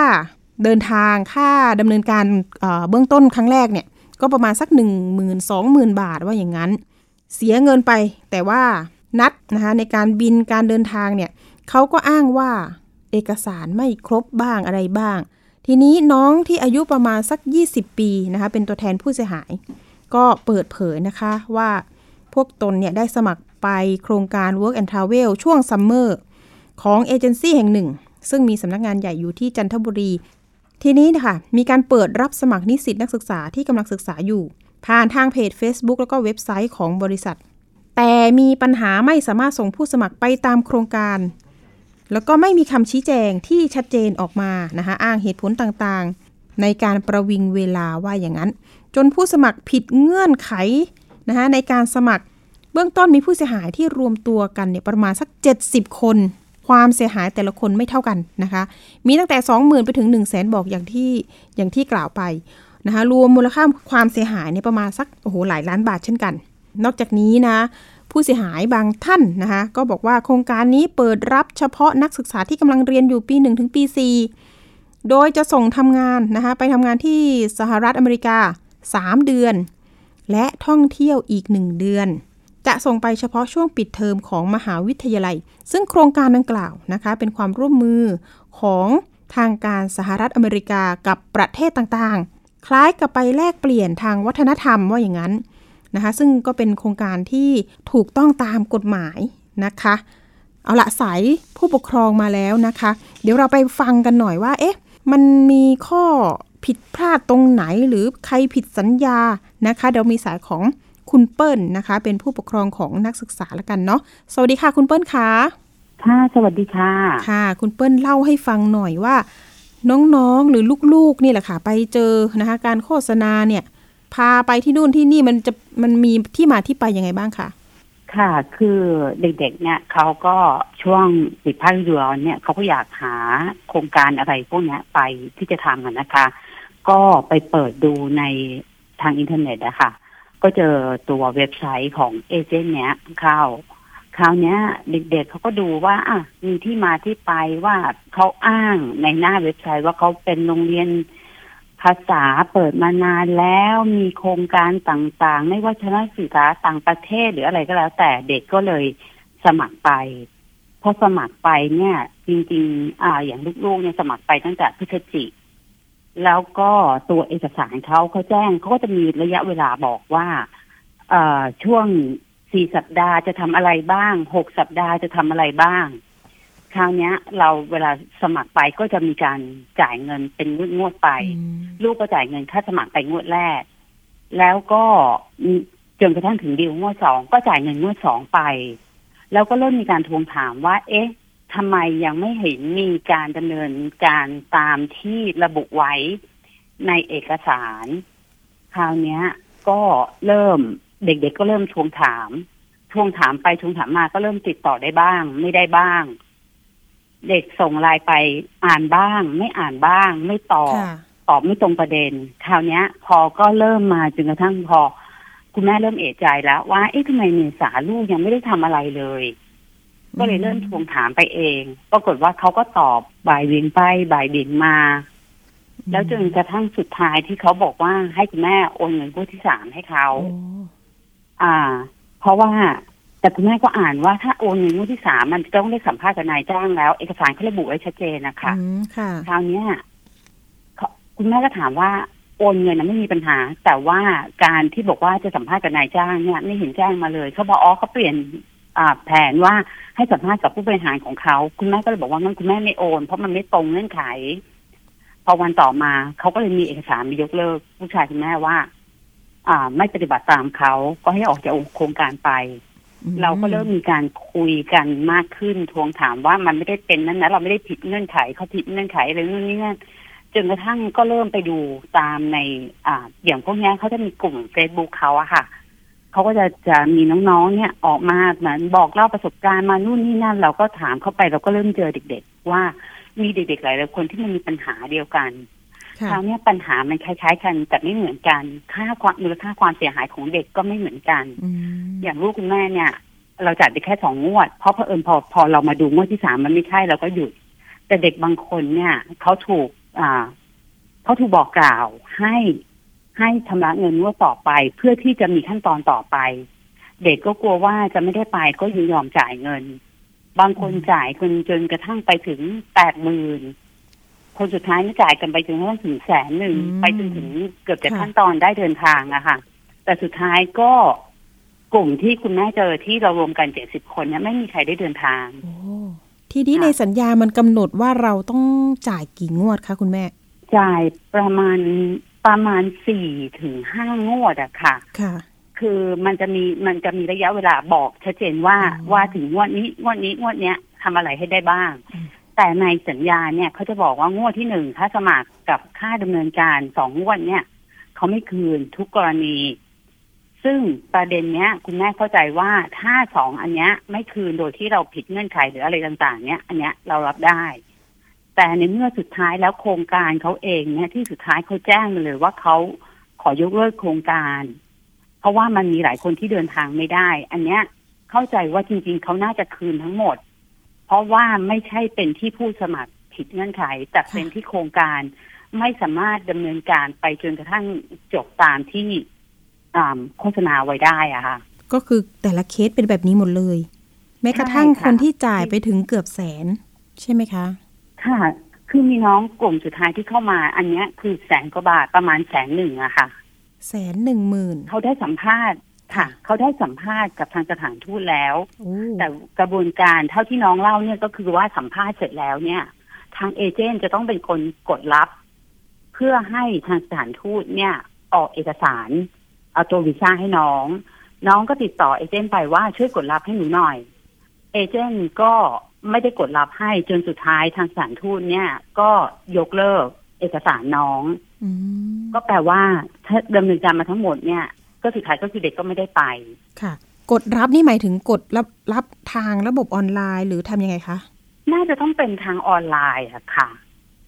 S2: เดินทางค่าดำเนินการเบื้องต้นครั้งแรกเนี่ย ก็ประมาณสัก 1 0 0 0 0 2 0 0 0 บาทว่าอย่างนั้น เสียเงินไปแต่ว่า นัดนะคะในการบินการเดินทางเนี่ยเขาก็อ้างว่าเอกสารไม่ครบบ้างอะไรบ้าง ทีนี้น้องที่อายุประมาณสัก 20 ปีนะคะเป็นตัวแทนผู้เสียหาย ก็เปิดเผยนะคะว่าพวกตนเนี่ยได้สมัครไปโครงการ Work and Travel ช่วง summer ของเอเจนซี่แห่งหนึ่ง ซึ่งมีสำนักงานใหญ่อยู่ที่จันทบุรี ทีนี้นะคะมีการเปิดรับสมัครนิสิตนักศึกษาที่กำลังศึกษาอยู่ ผ่านทางเพจ Facebook แล้วก็เว็บไซต์ของบริษัท แต่มีปัญหาไม่สามารถส่งผู้สมัครไปตามโครงการ แล้วก็ไม่มีคำชี้แจงที่ชัดเจนออกมานะคะอ้างเหตุผลต่างๆ ในการประวิงเวลาว่าอย่างนั้น จนผู้สมัครผิดเงื่อนไขนะคะในการสมัครเบื้องต้นมีผู้เสียหายที่รวมตัวกันเนี่ยประมาณสัก 70 คน ความเสียหายแต่ละคนไม่เท่ากันนะคะ มีตั้งแต่ 20,000 ไปถึง 1 0 0 0 0แสนบอกอย่างที่อย่างที่กล่าวไปนะคะรวมมูลค่าความเสียหายเนี่ยประมาณสักโอ้โหหลายล้านบาทเช่นกัน นอกจากนี้นะ ผู้เสียหายบางท่านนะคะก็บอกว่าโครงการนี้เปิดรับเฉพาะนักศึกษาที่กำลังเรียนอยู่ปี 1 ถึงปี 4 โดยจะส่งทำงานนะคะไปทำงานที่สหรัฐอเมริกา 3 เดือน และท่องเที่ยวอีก 1 เดือน จะส่งไปเฉพาะช่วงปิดเทอมของมหาวิทยาลัย ซึ่งโครงการดังกล่าวนะคะเป็นความร่วมมือของทางการสหรัฐอเมริกากับประเทศต่างๆ คล้ายกับไปแลกเปลี่ยนทางวัฒนธรรมว่าอย่างนั้น นะคะซึ่งก็เป็นโครงการที่ถูกต้องตามกฎหมายนะคะ เอาละสายผู้ปกครองมาแล้วนะคะ เดี๋ยวเราไปฟังกันหน่อยว่าเอ๊ะมันมีข้อผิดพลาดตรงไหนหรือใครผิดสัญญานะคะเดี๋ยวมีสายของคุณเปิ้ลนะคะ เป็นผู้ปกครองของนักศึกษาละกันเนาะสวัสดีค่ะคุณเปิ้ลคะ
S4: ค่ะสวัสดีค่ะ
S2: ค่ะ คุณเปิ้ลเล่าให้ฟังหน่อยว่า น้องๆหรือลูกๆนี่แหละค่ะ ไปเจอนะคะ การโฆษณาเนี่ย พาไปที่นู่นที่นี่มันจะมันมีที่มาที่ไปยังไงบ้างคะ
S4: ค่ะ คือเด็กๆเนี่ยเขาก็ช่วงปิดภาคฤดูร้อนเนี่ยเขาก็อยากหาโครงการอะไรพวกนี้ไปที่จะทำกันนะคะ ก็ไปเปิดดูในทางอินเทอร์เน็ตอะคะก็เจอตัวเว็บไซต์ของ agent เนี้ยเข้าคราวนี้เด็กๆเขาก็ดูว่าอะมีที่มาที่ไปว่าเขาอ้างในหน้าเว็บไซต์ว่าเขาเป็นโรงเรียน ภาษาเปิดมานานแล้วมีโครงการต่างๆ ไม่ว่าชนะศึกษาต่างประเทศหรืออะไรก็แล้ว แต่เด็กก็เลยสมัครไปพอสมัครไปเนี่ย จริง ๆ อ่า อย่างลูกๆเนี่ยสมัครไปตั้งแต่พฤศจิแล้วก็ตัวเอกสารเขาเขาแจ้งเขาก็จะมีระยะเวลาบอกว่า เอ่อช่วงสี่สัปดาห์จะทำอะไรบ้างหกสัปดาห์จะทำอะไรบ้าง คราวเนี้ยเราเวลาสมัครไปก็จะมีการจ่ายเงินเป็นงวดงวดๆไป
S2: อืม
S4: ลูกก็จ่ายเงินค่าสมัครไปงวดแรก แล้วก็จนกระทั่งถึงดีลงวดสองก็จ่ายเงินงวดสองไป แล้วก็เริ่มมีการทวงถามว่า เอ๊ะทำไมยังไม่เห็นมีการดำเนินการตามที่ระบุไว้ในเอกสาร คราวเนี้ยก็เริ่มเด็กๆก็เริ่มทวงถาม ทวงถามไปทวงถามมาก็เริ่มติดต่อได้บ้าง ไม่ได้บ้าง เด็กส่งไลน์ไปอ่านบ้าง ไม่อ่านบ้าง ไม่ตอบ
S2: ค่ะ
S4: ตอบไม่ตรงประเด็น คราวเนี้ยพอก็เริ่มมาจนกระทั่งพอ คุณแม่เริ่มเอะใจแล้ว ว่าเอ๊ะทำไมเมษาลูกยังไม่ได้ทำอะไรเลย ก็เลยเริ่มทวงถามไปเอง ปรากฏว่าเขาก็ตอบบ่ายเวียงไปบ่ายเบี่ยงมา แล้วจนกระทั่งสุดท้ายที่เขาบอกว่าให้คุณแม่โอนเงินกู้ที่สามให้เขา
S2: โอ้
S4: อ่า เพราะว่า แต่คุณแม่ก็อ่านว่าถ้าโอนเงินกู้ที่สามมันจะต้องได้สัมภาษณ์กับนายจ้างแล้ว เอกสารเขาระบุไว้ชัดเจนนะคะ
S2: อืมค่ะ
S4: คราวเนี้ยเขาคุณแม่ก็ถามว่าโอนเงินนะไม่มีปัญหา แต่ว่าการที่บอกว่าจะสัมภาษณ์กับนายจ้างเนี่ยไม่เห็นแจ้งมาเลยเขาบอกอ๋อเขาเปลี่ยนอ่าแผนว่าให้สัมภาษณ์กับผู้บริหารของเขาคุณแม่ก็เลยบอกว่างั้นคุณแม่ไม่โอน เพราะมันไม่ตรงเงื่อนไข พอวันต่อมาเขาก็เลยมีเอกสารมายกเลิก ผู้ชายคุณแม่ว่า อ่า ไม่ปฏิบัติตามเขาก็ให้ออกจากโครงการไป เราก็เริ่มมีการคุยกันมากขึ้นทวงถามว่ามันไม่ได้เป็นนั้นนะเราไม่ได้ผิดเงื่อนไขเขาผิดเงื่อนไขอะไรนู่นนี่นั่นจนกระทั่งก็เริ่มไปดูตามในอ่าอย่างพวกนี้เขาจะมีกลุ่มเฟซบุ๊กเขาอะค่ะเขาก็จะจะมีน้องๆเนี่ยออกมาเหมือนบอกเล่าประสบการณ์มานู่นนี่นั่น เราก็ถามเข้าไปเราก็เริ่มเจอเด็ก ๆ ว่ามีเด็กๆหลายๆคนที่มันมีปัญหาเดียวกัน
S2: ค่ะ
S4: คราวเนี้ยปัญหามันคล้ายๆกันแต่ไม่เหมือนกันค่าความมูลค่าความเสียหายของเด็กก็ไม่เหมือนกัน
S2: อืม
S4: อย่างลูกคุณแม่เนี่ย เราจัดไปแค่สองงวด เพราะเผอิญพอพอเรามาดูงวดที่สามมันไม่ใช่เราก็หยุด แต่เด็กบางคนเนี่ยเขาถูก อ่าเขาถูกบอกกล่าวให้ให้ชำระเงินงวดต่อไป เพื่อที่จะมีขั้นตอนต่อไป เด็กก็กลัวว่าจะไม่ได้ไปก็ยินยอมจ่ายเงิน บางคนจ่ายจนจนกระทั่งไปถึงแปดหมื่น คนสุดท้ายนี่จ่ายกันไปถึงถึงแสนหนึ่ง
S2: อืม
S4: ไปจนถึงเกือบจะ
S2: ค่ะ
S4: ขั้นตอนได้เดินทางอะค่ะ แต่สุดท้ายก็กลุ่มที่คุณแม่เจอที่เรารวมกันเจ็ดสิบคนเนี่ยไม่มีใครได้เดินทาง
S2: โอ้ทีนี้
S4: ค่ะ
S2: ในสัญญามันกำหนดว่าเราต้องจ่ายกี่งวดคะคุณแม่
S4: จ่ายประมาณประมาณสี่ถึงห้างวดอะค่ะ
S2: ค่ะ
S4: คือมันจะมีมันจะมีระยะเวลาบอกชัดเจนว่า
S2: อ๋อ
S4: ว่าถึงงวดนี้งวดนี้งวดเนี้ยทำอะไรให้ได้บ้าง
S2: อืม
S4: แต่ในสัญญาเนี่ยเขาจะบอกว่างวดที่หนึ่งค่าสมัครกับค่าดำเนินการสองงวดเนี่ยเขาไม่คืนทุกกรณี ซึ่งประเด็นเนี้ย คุณแม่เข้าใจว่าถ้าสองอันเนี้ย ไม่คืนโดยที่เราผิดเงื่อนไขหรืออะไรต่าง ๆ เนี้ยอันเนี้ยเรารับได้ แต่ในเมื่อสุดท้ายแล้วโครงการเขาเองเนี่ยที่สุดท้ายเขาแจ้งเลยว่าเขาขอยกเลิกโครงการ เพราะว่ามันมีหลายคนที่เดินทางไม่ได้ อันเนี้ยเข้าใจว่าจริง ๆเขาน่าจะคืนทั้งหมด เพราะว่าไม่ใช่เป็นที่ผู้สมัครผิดเงื่อนไขแต่เป็นที่โครงการไม่สามารถดำเนินการไปจนกระทั่งจบตามที่อ่าโฆษณาไว้ได้อะค่ะ
S2: ก็คือแต่ละเคสเป็นแบบนี้หมดเลย แม้กระทั่ง
S4: ใช่ค่ะ
S2: คนที่จ่ายไปถึงเกือบแสน ใช่ไหมคะ
S4: ค่ะ คือมีน้องกลุ่มสุดท้ายที่เข้ามา อันเนี้ยคือแสนกว่าบาทประมาณแสนหนึ่งอะค่ะ
S2: แสนหนึ่งหมื่น
S4: เขาได้สัมภาษณ์ ค่ะ เขาได้สัมภาษณ์กับทางสถานทูตแล้ว
S2: โอ้
S4: แต่กระบวนการเท่าที่น้องเล่าเนี่ยก็คือว่าสัมภาษณ์เสร็จแล้วเนี่ย ทางเอเจนต์จะต้องเป็นคนกดรับ เพื่อให้ทางสถานทูตเนี่ย ออกเอกสารเอาตัววีซ่าให้น้อง น้องก็ติดต่อเอเจนต์ไปว่าช่วยกดรับให้หนูหน่อย เอเจนต์ก็ไม่ได้กดรับให้จนสุดท้ายทางสถานทูตเนี่ย ก็ยกเลิกเอกสารน้อง
S2: อืม
S4: ก็แปลว่าถ้าดำเนินการมาทั้งหมดเนี่ย ก็สุดท้ายก็คือเด็กก็ไม่ได้ไป
S2: ค่ะ กดรับนี่หมายถึงกดรับรับทางระบบออนไลน์หรือทำยังไงคะ
S4: น่าจะต้องเป็นทางออนไลน์อะค่ะ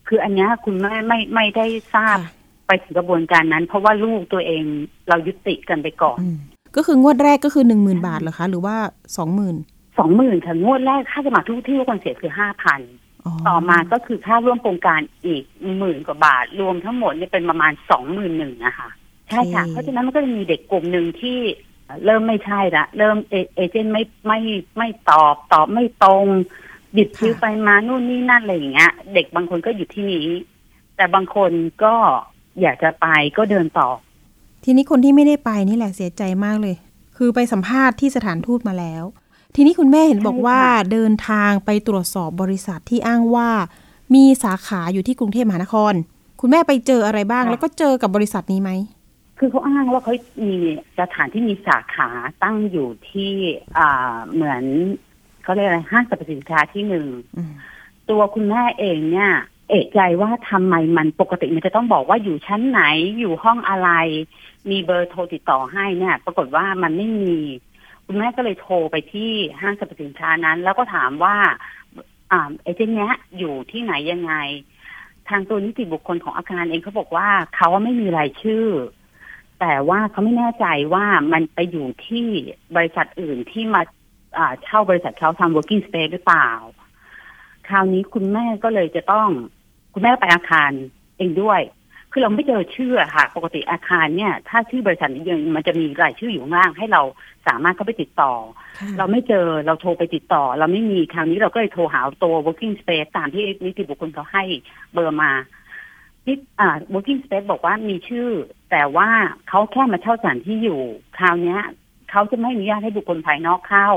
S4: คืออันเนี้ยคุณแม่ไม่ไม่ได้ทราบ
S2: ค่ะ
S4: ไปถึงกระบวนการนั้น เพราะว่าลูกตัวเองเรายุติกันไปก่อน
S2: อืมก็คืองวดแรกก็คือหนึ่งหมื่นบาทเหรอคะ หรือว่าสองหมื่น
S4: สองหมื่นค่ะงวดแรกค่าสมัครทุกที่ทุกคนเสียคือห้าพันต่อมาก็คือค่าร่วมโครงการอีกหมื่นกว่าบาท รวมทั้งหมดเนี่ยเป็นประมาณสองหมื่นหนึ่งนะคะ ใช่ค่ะเพราะฉะนั้นมันก็จะมีเด็กกลุ่มหนึ่งที่เริ่มไม่ใช่ละเริ่มเอเอเจนต์ไม่ไม่ไม่ตอบตอบไม่ตรงบิดคิวไปมานู่นนี่นั่นอะไรอย่างเงี้ย เด็กบางคนก็อยู่ที่นี้ แต่บางคนก็อยากจะไปก็เดินต่อ
S2: ทีนี้คนที่ไม่ได้ไปนี่แหละเสียใจมากเลย คือไปสัมภาษณ์ที่สถานทูตมาแล้ว ทีนี้คุณแม่เห็นบอกว่า
S4: ใช่ค่ะ
S2: เดินทางไปตรวจสอบบริษัทที่อ้างว่า มีสาขาอยู่ที่กรุงเทพมหานคร คุณแม่ไปเจออะไรบ้าง แล้วก็เจอกับบริษัทนี้ไหม
S4: คือเขาอ้างว่าเขามีสถานที่มีสาขาตั้งอยู่ที่อ่าเหมือนเขาเรียกอะไรห้างสรรพสินค้าที่หนึ่ง
S2: อืม
S4: ตัวคุณแม่เองเนี่ย เอกใจว่าทำไมมันปกติมันจะต้องบอกว่าอยู่ชั้นไหนอยู่ห้องอะไร มีเบอร์โทรติดต่อให้เนี่ย ปรากฏว่ามันไม่มี คุณแม่ก็เลยโทรไปที่ห้างสรรพสินค้านั้น แล้วก็ถามว่าอ่าเอเจนต์เนี้ยอยู่ที่ไหนยังไง ทางตัวนิติบุคคลของอาคารเองเขาบอกว่าเขาว่าไม่มีรายชื่อ แต่ว่าเขาไม่แน่ใจว่ามันไปอยู่ที่บริษัทอื่นที่มาอ่าเช่าบริษัทเขาทำ working space หรือเปล่า คราวนี้คุณแม่ก็เลยจะต้อง คุณแม่ไปอาคารเองด้วย คือเราไม่เจอชื่ออะค่ะ ปกติอาคารเนี่ย ถ้าชื่อบริษัทนี้ยังมันจะมีรายชื่ออยู่ข้างล่าง ให้เราสามารถเข้าไปติดต่อ เราไม่เจอเราโทรไปติดต่อ เราไม่มีคราวนี้เราก็เลยโทรหาตัว working space ตามที่นิติบุคคลเขาให้เบอร์มาที่อ่า working space บอกว่ามีชื่อ แต่ว่าเขาแค่มาเช่าสถานที่อยู่ คราวนี้เขาจะไม่อนุญาตให้บุคคลภายนอกเข้า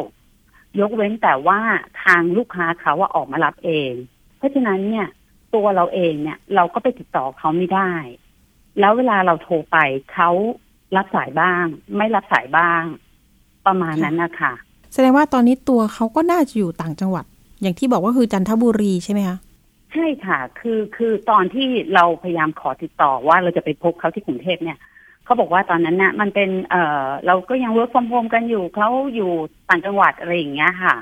S4: ยกเว้นแต่ว่าทางลูกค้าเขาว่าออกมารับเอง เพราะฉะนั้นเนี่ย ตัวเราเองเนี่ยเราก็ไปติดต่อเขาไม่ได้ แล้วเวลาเราโทรไปเขารับสายบ้าง ไม่รับสายบ้าง ประมาณนั้นนะคะ
S2: แสดงว่าตอนนี้ตัวเขาก็น่าจะอยู่ต่างจังหวัด อย่างที่บอกว่าคือจันทบุรีใช่ไหมคะ
S4: ใช่ค่ะ คือคือตอนที่เราพยายามขอติดต่อว่าเราจะไปพบเขาที่กรุงเทพเนี่ยเขาบอกว่าตอนนั้นน่ะมันเป็นเอ่อเราก็ยัง work from home กันอยู่เขาอยู่ต่างจังหวัดอะไรอย่างเงี้ยค่ะ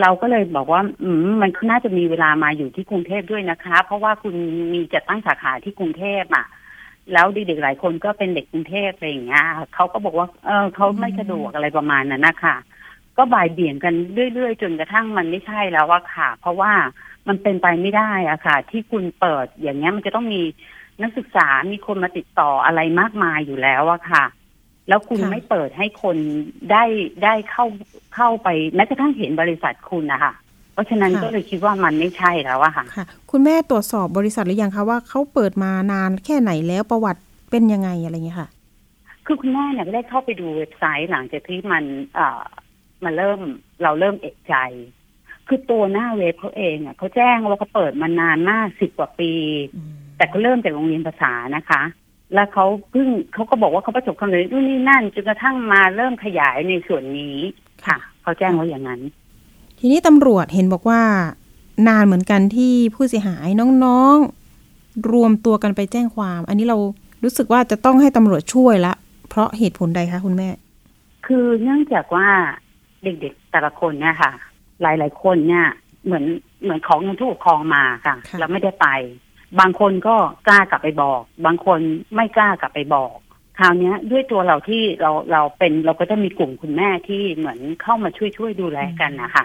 S4: เราก็เลยบอกว่า อืมมันน่าจะมีเวลามาอยู่ที่กรุงเทพด้วยนะคะ เพราะว่าคุณมีจัดตั้งสาขาที่กรุงเทพอะ แล้วเด็กๆหลายคนก็เป็นเด็กกรุงเทพอะไรอย่างเงี้ยเขาก็บอกว่า เออเขาไม่สะดวกอะไรประมาณนั้นนะคะ ก็บ่ายเบี่ยงกันเรื่อยๆ จนกระทั่งมันไม่ใช่แล้วอะค่ะ เพราะว่ามันเป็นไปไม่ได้อะค่ะ ที่คุณเปิดอย่างเงี้ยมันจะต้องมีนักศึกษามีคนมาติดต่ออะไรมากมายอยู่แล้วอะค่ะ แล้วคุณ
S2: ค่ะ
S4: ไม่เปิดให้คนได้ได้เข้าเข้าไปแม้กระทั่งเห็นบริษัทคุณนะคะเพราะฉะนั้นก็เลยคิดว่ามันไม่ใช่แล้วอะค่ะ
S2: ค่ะ คุณแม่ตรวจสอบบริษัทหรือยังคะว่าเขาเปิดมานานแค่ไหนแล้วประวัติเป็นยังไงอะไรเงี้ยค่ะ
S4: คือคุณแม่เนี่ยได้เข้าไปดูเว็บไซต์หลังจากที่มันเอ่อ มาเริ่มเราเริ่มเอกใจ คือตัวหน้าเว็บเขาเองอะเขาแจ้งว่าเขาเปิดมานานมากสิบกว่าปี แต่ก็เริ่มจากโรงเรียนภาษานะคะ แล้วเขาเพิ่งเขาก็บอกว่าเขาประสบความสำเร็จนู่นนี่นั่นจนกระทั่งมาเริ่มขยายในส่วนนี้ค่ะเขาแจ้งว่าอย่างนั้น
S2: ทีนี้ตำรวจเห็นบอกว่านานเหมือนกันที่ผู้เสียหายน้องๆ รวมตัวกันไปแจ้งความ อันนี้เรารู้สึกว่าจะต้องให้ตำรวจช่วยละ เพราะเหตุผลใดคะคุณแม่
S4: คือเนื่องจากว่า เด็กๆแต่ละคนเนี่ยค่ะ หลายๆคนเนี่ย เหมือนเหมือนของเงินผู้ปกครองมาค่ะ
S2: ค่ะ
S4: แล้วไม่ได้ไป บางคนก็กล้ากลับไปบอก บางคนไม่กล้ากลับไปบอกคราวเนี้ยด้วยตัวเราที่เราเราเป็นเราก็จะมีกลุ่มคุณแม่ที่เหมือนเข้ามาช่วยช่วยดูแลกันนะคะ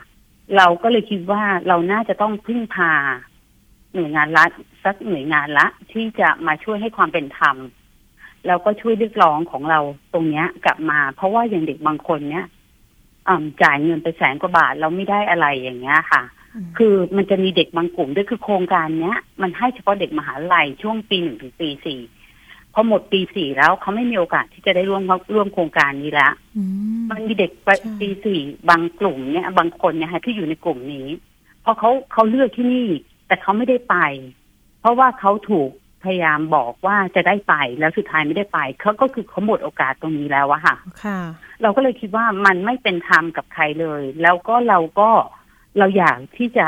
S4: เราก็เลยคิดว่าเราน่าจะต้องพึ่งพา หน่วยงานรัฐสักหน่วยงานละ ที่จะมาช่วยให้ความเป็นธรรมแล้วก็ช่วยเรียกร้องของเราตรงเนี้ยกลับมา เพราะว่าอย่างเด็กบางคนเนี้ยอ่า จ่ายเงินไปแสนกว่าบาทเราไม่ได้อะไรอย่างเงี้ยค่ะ คือมันจะมีเด็กบางกลุ่มด้วยคือโครงการเนี้ย มันให้เฉพาะเด็กมหาลัยช่วงปีหนึ่งถึงปีสี่พอหมดปีสี่แล้วเขาไม่มีโอกาสที่จะได้ร่วมร่วมโครงการนี้ละ
S2: อืม
S4: มันมีเด็กไป
S2: ใช่
S4: ปีสี่บางกลุ่มเนี่ย บางคนเนี่ยฮะที่อยู่ในกลุ่มนี้เพราะเขาเขาเลือกที่นี่ แต่เขาไม่ได้ไป เพราะว่าเขาถูก พยายามบอกว่าจะได้ไปแล้วสุดท้ายไม่ได้ไปเขาก็คือเขาหมดโอกาสตรงนี้แล้วอะค่ะ
S2: ค่ะ
S4: เราก็เลยคิดว่ามันไม่เป็นธรรมกับใครเลย แล้วก็เราก็เราอยากที่จะ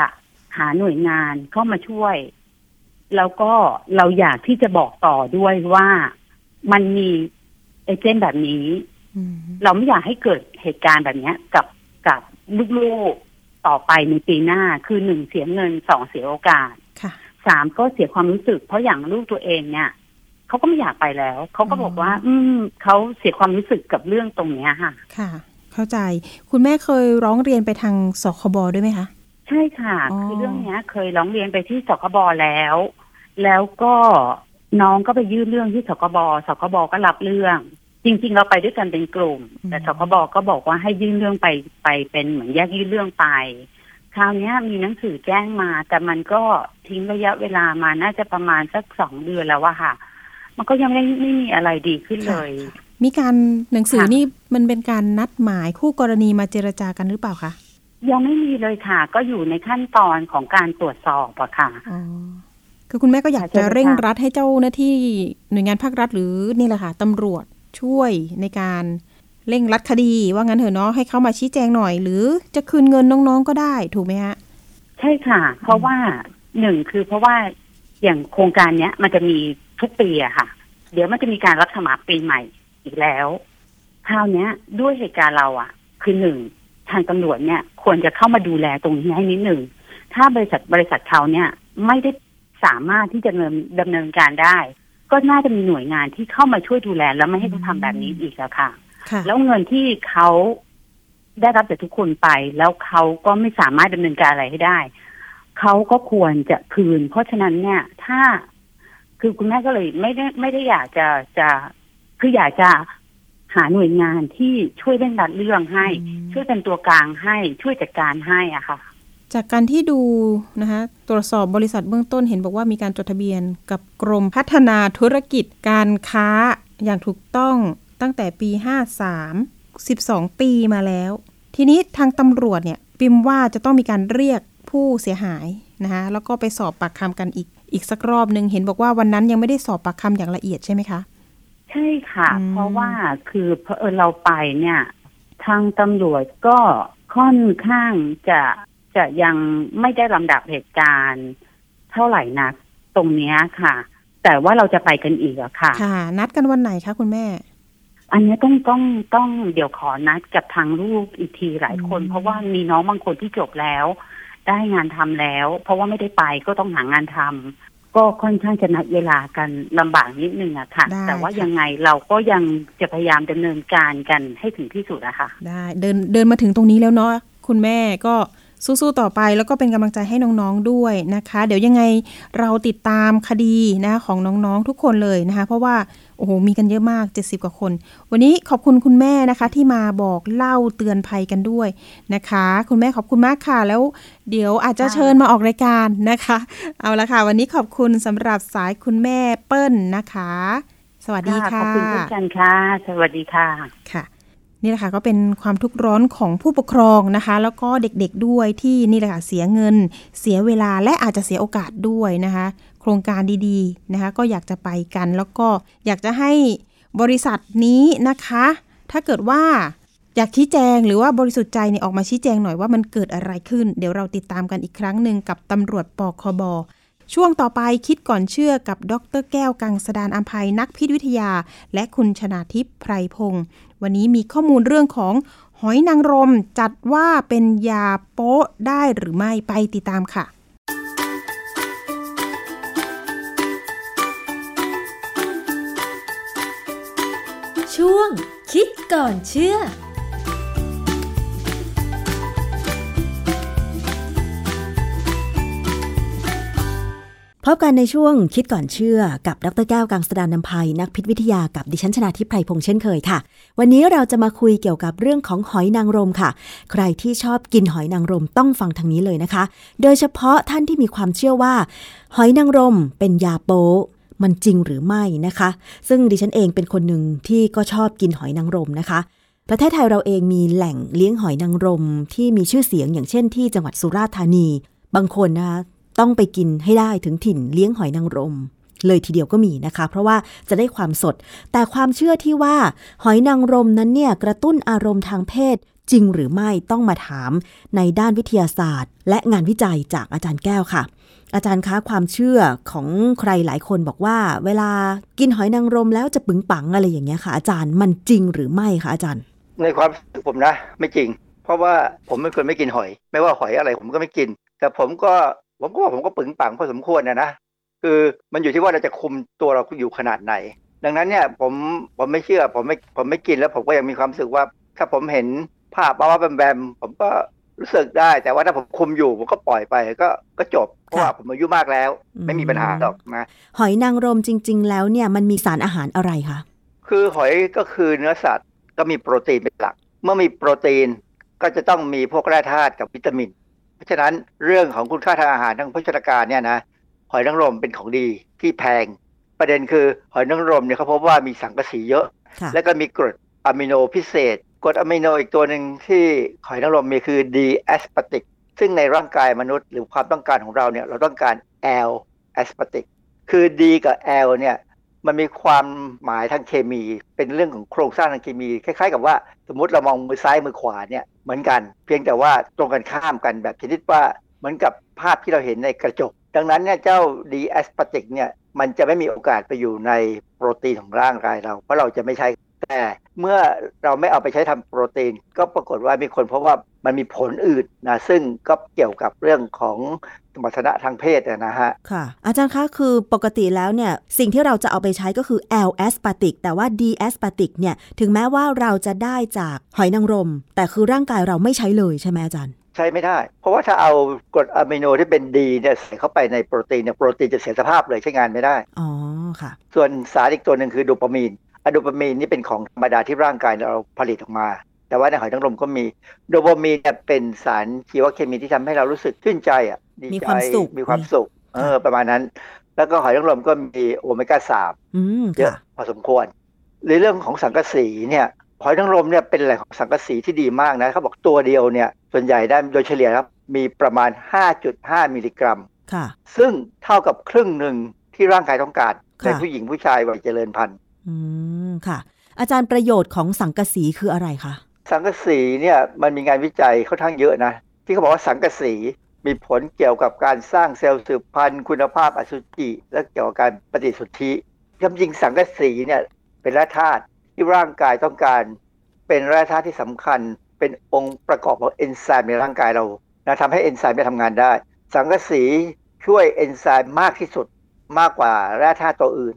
S4: หาหน่วยงานเข้ามาช่วย แล้วก็เราอยากที่จะบอกต่อด้วยว่ามันมีเอเจนต์แบบนี้
S2: อืม
S4: เราไม่อยากให้เกิดเหตุการณ์แบบเนี้ยกับกับลูกๆต่อไปในปีหน้าคือหนึ่งเสียเงินสองเสียโอกาส
S2: ค่ะ
S4: สามก็เสียความรู้สึก เพราะอย่างลูกตัวเองเนี่ยเขาก็ไม่อยากไปแล้ว เขาก็บอกว่า อืมเขาเสียความรู้สึกกับเรื่องตรงเนี้ยค่ะ
S2: ค่ะ เข้าใจ คุณแม่เคยร้องเรียนไปทางสคบด้วยไหมคะ
S4: ใช่ค่ะ
S2: อ๋อ
S4: คือเรื่องเนี้ย เคยร้องเรียนไปที่สคบแล้ว แล้วก็น้องก็ไปยื่นเรื่องที่สคบสคบก็รับเรื่อง จริง ๆ เราไปด้วยกันเป็นกลุ่ม แต่สคบก็บอกว่าให้ยื่นเรื่องไปไปเป็นเหมือนแยกยื่นเรื่องไป คราวนี้มีหนังสือแจ้งมา แต่มันก็ทิ้งระยะเวลามาน่าจะประมาณสักสองเดือนแล้วอะค่ะ มันก็ยังไม่ไม่มีอะไรดีขึ้นเลย
S2: มีการหนังสือ
S4: ค่ะ
S2: นี่มันเป็นการนัดหมายคู่กรณีมาเจรจากันหรือเปล่าคะ
S4: ยังไม่มีเลยค่ะ ก็อยู่ในขั้นตอนของการตรวจสอบอะค่ะ
S2: อ๋อคือคุณแม่ก็อยาก
S4: ใช่
S2: จะ
S4: ไหมคะ
S2: เร่งรัดให้เจ้าหน้าที่หน่วยงานภาครัฐหรือนี่แหละค่ะตำรวจช่วยในการ เร่งรัดคดีว่างั้นเถอะเนาะให้เขามาชี้แจงหน่อย หรือจะคืนเงินน้องๆก็ได้ถูกไหมฮะ
S4: ใช่ค่ะ เพราะว่าหนึ่งคือเพราะว่าอย่างโครงการเนี้ย มันจะมีทุกปีอะค่ะ เดี๋ยวมันจะมีการรับสมัครปีใหม่อีกแล้วคราวเนี้ย ด้วยเหตุการณ์เราอะคือหนึ่งทางตำรวจเนี่ยควรจะเข้ามาดูแลตรงนี้ให้นิดหนึ่งถ้าบริษัทบริษัทเขาเนี่ยไม่ได้สามารถที่จะดำเนินดำเนินการได้ ก็น่าจะมีหน่วยงานที่เข้ามาช่วยดูแลแล้วไม่ให้เขาทำแบบนี้อีกแล้วค่ะ แล้วเงินที่เขาได้รับจากทุกคนไป แล้วเขาก็ไม่สามารถดำเนินการอะไรให้ได้ เขาก็ควรจะคืน เพราะฉะนั้นเนี่ย ถ้าคือคุณแม่ก็เลยไม่ได้ไม่ได้อยากจะจะคืออยากจะหาหน่วยงานที่ช่วยเร่งรัดเรื่องให้
S2: อืม
S4: ช่วยเป็นตัวกลางให้ช่วยจัดการให้อะค่ะ
S2: จากการที่ดูนะคะตรวจสอบบริษัทเบื้องต้นเห็นบอกว่ามีการจดทะเบียนกับกรมพัฒนาธุรกิจการค้าอย่างถูกต้อง ตั้งแต่ปี 53 12 ปีมาแล้ว ทีนี้ทางตำรวจเนี่ยปิมว่าจะต้องมีการเรียกผู้เสียหายนะคะแล้วก็ไปสอบปากคำกันอีกอีกสักรอบหนึ่งเห็นบอกว่าวันนั้นยังไม่ได้สอบปากคำอย่างละเอียดใช่ไหมคะ
S4: ใช่ค่ะ
S2: อืม
S4: เพราะว่าคือเพอเออเราไปเนี่ย ทางตำรวจก็ค่อนข้างจะจะยังไม่ได้ลำดับเหตุการณ์ เท่าไหร่นักตรงเนี้ยค่ะ แต่ว่าเราจะไปกันอีกอะค่ะ
S2: ค่ะ นัดกันวันไหนคะคุณแม่
S4: อันนี้ต้องต้องต้องเดี๋ยวขอนัดกับทางลูกอีกทีหลายคน
S2: อืม
S4: เพราะว่ามีน้องบางคนที่จบแล้ว ได้งานทำแล้ว เพราะว่าไม่ได้ไปก็ต้องหางานทำก็ค่อนข้างจะนัดเวลากันลำบากนิดนึงอะค่ะ
S2: ได้
S4: แต่ว่า
S2: ค่ะ
S4: ยังไงเราก็ยังจะพยายามดำเนินการกันให้ถึงที่สุดอะค่ะ
S2: ได้เดินเดินมาถึงตรงนี้แล้วเนาะคุณแม่ก็ สู้ๆต่อไปแล้วก็เป็นกำลังใจให้น้องๆด้วยนะคะ เดี๋ยวยังไงเราติดตามคดีนะของน้องๆทุกคนเลยนะคะ เพราะว่าโอ้โหมีกันเยอะมาก 70 กว่าคน วันนี้ขอบคุณคุณแม่นะคะ ที่มาบอกเล่าเตือนภัยกันด้วยนะคะ คุณแม่ขอบคุณมากค่ะ แล้วเดี๋ยวอาจจะ
S4: ค่ะ
S2: เชิญมาออกรายการนะคะ เอาละค่ะ วันนี้ขอบคุณสำหรับสายคุณแม่เปิ้ลนะคะ สวัสดีค่ะ
S4: ขอบคุณเช่นกันค่ะ สวัสดีค่ะ
S2: ค่ะ นี่แหละค่ะก็เป็นความทุกข์ร้อนของผู้ปกครองนะคะ แล้วก็เด็กๆด้วยที่นี่แหละค่ะเสียเงิน เสียเวลาและอาจจะเสียโอกาสด้วยนะคะ โครงการดีๆนะคะ ก็อยากจะไปกัน แล้วก็อยากจะให้บริษัทนี้นะคะ ถ้าเกิดว่าอยากชี้แจงหรือว่าบริสุทธิ์ใจเนี่ยออกมาชี้แจงหน่อยว่ามันเกิดอะไรขึ้น เดี๋ยวเราติดตามกันอีกครั้งหนึ่งกับตำรวจปคบช่วงต่อไปคิดก่อนเชื่อกับดรแก้วกังสดานอัมภัยนักพิษวิทยา และคุณชนาทิพย์ไพรพงศ์ วันนี้มีข้อมูลเรื่องของหอยนางรมจัดว่าเป็นยาโป๊ะได้หรือไม่ไปติดตามค่ะ
S5: ช่วงคิดก่อนเชื่อ พบกันในช่วงคิดก่อนเชื่อกับดรแก้วกังสดานนภัยนักพิษวิทยากับดิฉันชนาทิพไพรพงษ์เช่นเคยค่ะ วันนี้เราจะมาคุยเกี่ยวกับเรื่องของหอยนางรมค่ะ ใครที่ชอบกินหอยนางรมต้องฟังทางนี้เลยนะคะ โดยเฉพาะท่านที่มีความเชื่อว่า หอยนางรมเป็นยาโป๊มันจริงหรือไม่นะคะ ซึ่งดิฉันเองเป็นคนหนึ่งที่ก็ชอบกินหอยนางรมนะคะประเทศไทยเราเองมีแหล่งเลี้ยงหอยนางรมที่มีชื่อเสียงอย่างเช่นที่จังหวัดสุราษฎร์ธานี บางคนนะคะ ต้องไปกินให้ได้ถึงถิ่นเลี้ยงหอยนางรม เลยทีเดียวก็มีนะคะ เพราะว่าจะได้ความสด แต่ความเชื่อที่ว่า หอยนางรมนั้นเนี่ยกระตุ้นอารมณ์ทางเพศจริงหรือไม่ต้องมาถามในด้านวิทยาศาสตร์ และงานวิจัยจากอาจารย์แก้วค่ะ อาจารย์คะความเชื่อของใครหลายคนบอกว่า เวลากินหอยนางรมแล้วจะปึงปังอะไรอย่างเงี้ยค่ะ อาจารย์มันจริงหรือไม่คะอาจารย์
S6: ในความรู้สึกผมนะ ไม่จริง เพราะว่าผมเป็นคนไม่กินหอย ไม่ว่าหอยอะไรผมก็ไม่กิน แต่ผมก็ ผมก็ว่าผมก็ปึงปังพอสมควรนะนะคือมันอยู่ที่ว่าเราจะคุมตัวเราอยู่ขนาดไหน ดังนั้นเนี่ยผมผมไม่เชื่อผมไม่ผมไม่กินแล้วผมก็ยังมีความรู้สึกว่า ถ้าผมเห็นภาพบ้าๆแบมๆผมก็รู้สึกได้ แต่ว่าถ้าผมคุมอยู่ผมก็ปล่อยไปก็ก็จบเพราะว่าผมอายุมากแล้ว ไม่มีปัญหาหรอกนะ
S5: หอยนางรมจริง ๆ แล้วเนี่ยมันมีสารอาหารอะไรคะ
S6: คือหอยก็คือเนื้อสัตว์ก็มีโปรตีนเป็นหลัก เมื่อมีโปรตีนก็จะต้องมีพวกแร่ธาตุกับวิตามิน เพราะฉะนั้นเรื่องของคุณค่าทางอาหารทางโภชนาการเนี่ยนะหอยนางรมเป็นของดีที่แพง ประเด็นคือหอยนางรมเนี่ยเขาพบว่ามีสังกะสีเยอะ
S5: ค่ะ
S6: แล้วก็มีกรดอะมิโนพิเศษกรดอะมิโนอีกตัวหนึ่งที่หอยนางรมมีคือ D-aspartic ซึ่งในร่างกายมนุษย์หรือความต้องการของเราเนี่ยเราต้องการ L aspartic คือ D กับ L เนี่ยมันมีความหมายทางเคมี เป็นเรื่องของโครงสร้างทางเคมี คล้ายๆ กับว่า สมมติเรามองมือซ้ายมือขวาเนี่ยเหมือนกัน เพียงแต่ว่าตรงกันข้ามกันแบบชนิดว่าเหมือนกับภาพที่เราเห็นในกระจก ดังนั้นเนี่ยเจ้า D แอสปาติกเนี่ยมันจะไม่มีโอกาสไปอยู่ในโปรตีนของร่างกายเรา เพราะเราจะไม่ใช้แต่เมื่อเราไม่เอาไปใช้ทำโปรตีน ก็ปรากฏว่ามีคนพบว่ามันมีผลอื่นนะซึ่งก็เกี่ยวกับเรื่องของ สมรรถนะทางเพศอะนะฮะ
S5: ค่ะ อาจารย์คะคือปกติแล้วเนี่ย สิ่งที่เราจะเอาไปใช้ก็คือ L aspartic แต่ว่า D aspartic เนี่ย ถึงแม้ว่าเราจะได้จากหอยนางรม แต่คือร่างกายเราไม่ใช้เลยใช่ไหมอาจารย์
S6: ใช้ไม่ได้ เพราะว่าถ้าเอากรดอะมิโนที่เป็นดีเนี่ยใส่เข้าไปในโปรตีนเนี่ยโปรตีนจะเสียสภาพเลยใช้งานไม่ได้
S5: อ๋อค่ะ
S6: ส่วนสารอีกตัวหนึ่งคือโดปามีนอะโดปามีนนี่เป็นของธรรมดาที่ร่างกายเราผลิตออกมาแต่ว่าในหอยนางรมก็มีโดปามีนเนี่ยเป็นสารชีวเคมีที่ทำให้เรารู้สึกชื่นใจอะ ดีใจ
S5: มีความสุข
S6: มีความสุข เออ ประมาณนั้น แล้วก็หอยนางรมก็มีโอเมก้าสาม
S5: อืม
S6: เยอะ
S5: ค่ะ
S6: พอสมควรในเรื่องของสังกะสีเนี่ยหอยนางรมเนี่ยเป็นแหล่งของสังกะสีที่ดีมากนะเขาบอกตัวเดียวเนี่ยส่วนใหญ่ได้โดยเฉลี่ยครับมีประมาณ 5.5 มิลลิกรัม
S5: ค่ะ
S6: ซึ่งเท่ากับครึ่งหนึ่งที่ร่างกายต้องการ
S5: ค่ะ
S6: ในผู้หญิงผู้ชายวัยเจริญพันธุ์
S5: อืมค่ะ อาจารย์ประโยชน์ของสังกะสีคืออะไรคะ
S6: สังกะสีเนี่ยมันมีงานวิจัยค่อนข้างเยอะนะ ที่เขาบอกว่าสังกะสี มีผลเกี่ยวกับการสร้างเซลล์สืบพันธุ์คุณภาพอสุจิ และเกี่ยวกับการปฏิสนธิจริงสังกะสีเนี่ยเป็นแร่ธาตุที่ร่างกายต้องการ เป็นแร่ธาตุที่สำคัญ เป็นองค์ประกอบของเอนไซม์ในร่างกายเรานะทำให้เอนไซม์ได้ทำงานได้ สังกะสีช่วยเอนไซม์มากที่สุดมากกว่าแร่ธาตุตัวอื่น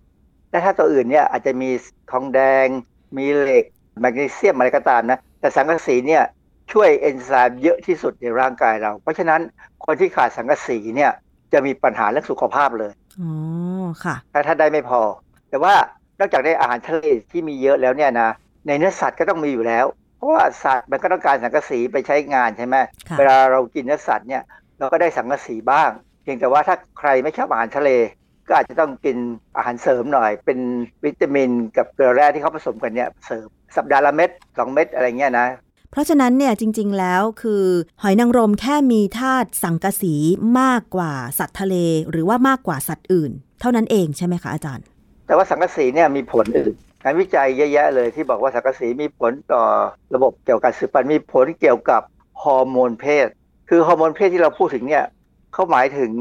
S6: แร่ธาตุตัวอื่นเนี่ยอาจจะมีทองแดง มีเหล็กแมกนีเซียมอะไรก็ตามนะแต่สังกะสีเนี่ย ช่วยเอนไซม์เยอะที่สุดในร่างกายเรา เพราะฉะนั้นคนที่ขาดสังกะสีเนี่ยจะมีปัญหาเรื่องสุขภาพเลย
S5: อ๋อค่ะ
S6: ถ้าถ้าได้ไม่พอ แต่ว่านอกจากได้อาหารทะเลที่มีเยอะแล้วเนี่ยนะในเนื้อสัตว์ก็ต้องมีอยู่แล้ว เพราะว่าสัตว์มันก็ต้องการสังกะสีไปใช้งานใช่ไหม
S5: ค่ะ
S6: เวลาเรากินเนื้อสัตว์เนี่ยเราก็ได้สังกะสีบ้าง เพียงแต่ว่าถ้าใครไม่ชอบอาหารทะเล ก็อาจจะต้องกินอาหารเสริมหน่อย เป็นวิตามินกับเกลือแร่ที่เขาผสมกันเนี่ยเสริมสัปดาห์ละเม็ดสองเม็ดอะไรเงี้ยนะ
S5: เพราะฉะนั้นเนี่ยจริง ๆ แล้วคือหอยนางรมแค่มีธาตุสังกะสีมากกว่าสัตว์ทะเล หรือว่ามากกว่าสัตว์อื่น เท่านั้นเองใช่ไหมคะอาจารย์
S6: แต่ว่าสังกะสีเนี่ยมีผลอื่นงานวิจัยเยอะแยะเลยที่บอกว่าสังกะสีมีผลต่อระบบเกี่ยวกับการสืบพันธุ์มีผลเกี่ยวกับฮอร์โมนเพศ คือฮอร์โมนเพศที่เราพูดถึงเนี่ยเขาหมายถึง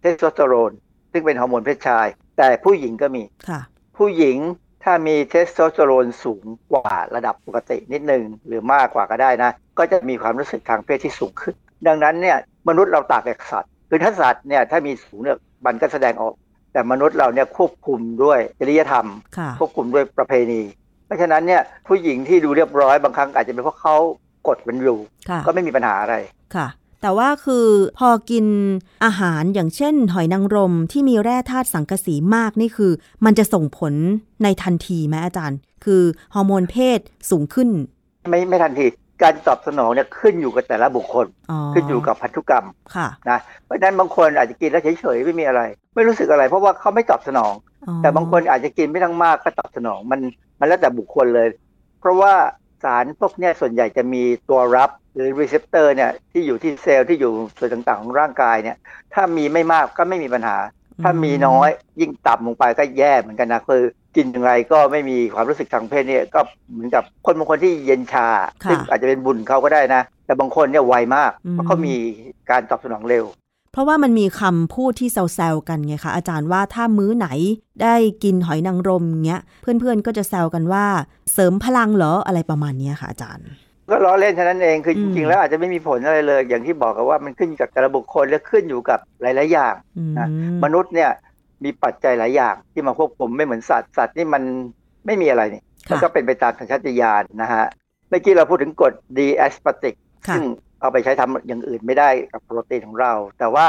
S6: เทสโทสเตอโรนซึ่งเป็นฮอร์โมนเพศชาย แต่ผู้หญิงก็มี
S5: ค่ะ
S6: ผู้หญิง ถ้ามีเทสโทสเตอโรนสูงกว่าระดับปกตินิดนึงหรือมากกว่าก็ได้นะ ก็จะมีความรู้สึกทางเพศที่สูงขึ้น ดังนั้นเนี่ยมนุษย์เราต่างจากสัตว์คือถ้าสัตว์เนี่ยถ้ามีสูงเนี่ยมันก็แสดงออก แต่มนุษย์เราเนี่ยควบคุมด้วยจริยธรรม
S5: ค่ะ
S6: ควบคุมด้วยประเพณี เพราะฉะนั้นเนี่ยผู้หญิงที่ดูเรียบร้อยบางครั้งอาจจะเป็นเพราะเขากดมันอยู่
S5: ค่ะ
S6: ก็ไม่มีปัญหาอะไร
S5: ค่ะ แต่ว่าคือพอกินอาหารอย่างเช่น หอยนางรมที่มีแร่ธาตุสังกะสีมากนี่คือ มันจะส่งผลในทันทีไหมอาจารย์ คือฮอร์โมนเพศสูงขึ้น
S6: ไม่ไม่ทันทีการตอบสนองเนี่ยขึ้นอยู่กับแต่ละบุคคล
S5: อ๋อ
S6: ขึ้นอยู่กับพันธุกรรม
S5: ค่ะ
S6: นะเพราะฉะนั้นบางคนอาจจะกินแล้วเฉยๆไม่มีอะไร ไม่รู้สึกอะไร เพราะว่าเขาไม่ตอบสนอง
S5: อ๋อ
S6: แต่บางคนอาจจะกินไม่ต้องมากก็ตอบสนองมันมันแล้วแต่บุคคลเลย เพราะว่าสารพวกเนี้ยส่วนใหญ่จะมีตัวรับ หรือ receptor เนี่ยที่อยู่ที่เซลล์ที่อยู่ส่วนต่างๆ ของร่างกายเนี่ย ถ้ามีไม่มากก็ไม่มีปัญหา ถ้ามีน้อยยิ่งต่ำลงไปก็แย่เหมือนกันนะคือกินอย่างไรก็ไม่มีความรู้สึกทางเพศเนี่ยก็เหมือนกับคนบางคนที่เย็นชา
S5: ค่ะ
S6: ซึ่งอาจจะเป็นบุญเขาก็ได้นะ แต่บางคนเนี่ยไวมาก
S5: อืม
S6: เพราะเขามีการตอบสนองเร็ว
S5: เพราะว่ามันมีคำพูดที่แซวๆกันไงคะอาจารย์ว่าถ้ามื้อไหนได้กินหอยนางรมเงี้ยเพื่อนๆก็จะแซวกันว่า เสริมพลังเหรออะไรประมาณเนี้ยค่ะอาจารย์
S6: ก็ล้อเล่นเท่านั้นเองคือ
S5: อื
S6: จ
S5: ม
S6: ริงๆแล้วอาจจะไม่มีผลอะไรเลย อย่างที่บอกกันว่ามันขึ้นอยู่กับแต่ละบุคคลและขึ้นอยู่กับหลาย ๆ อย่าง
S5: อืม
S6: นะมนุษย์เนี่ยมีปัจจัยหลายอย่างที่มาควบคุมไม่เหมือนสัตว์สัตว์นี่มันไม่มีอะไรนี่มัน
S5: ค่ะ
S6: ก็เป็นไปตามสัญชาตญาณนะฮะเมื่อกี้เราพูดถึงกรด D aspartic
S5: ค่ะ
S6: ซึ่งเอาไปใช้ทำอย่างอื่นไม่ได้กับโปรตีนของเรา แต่ว่า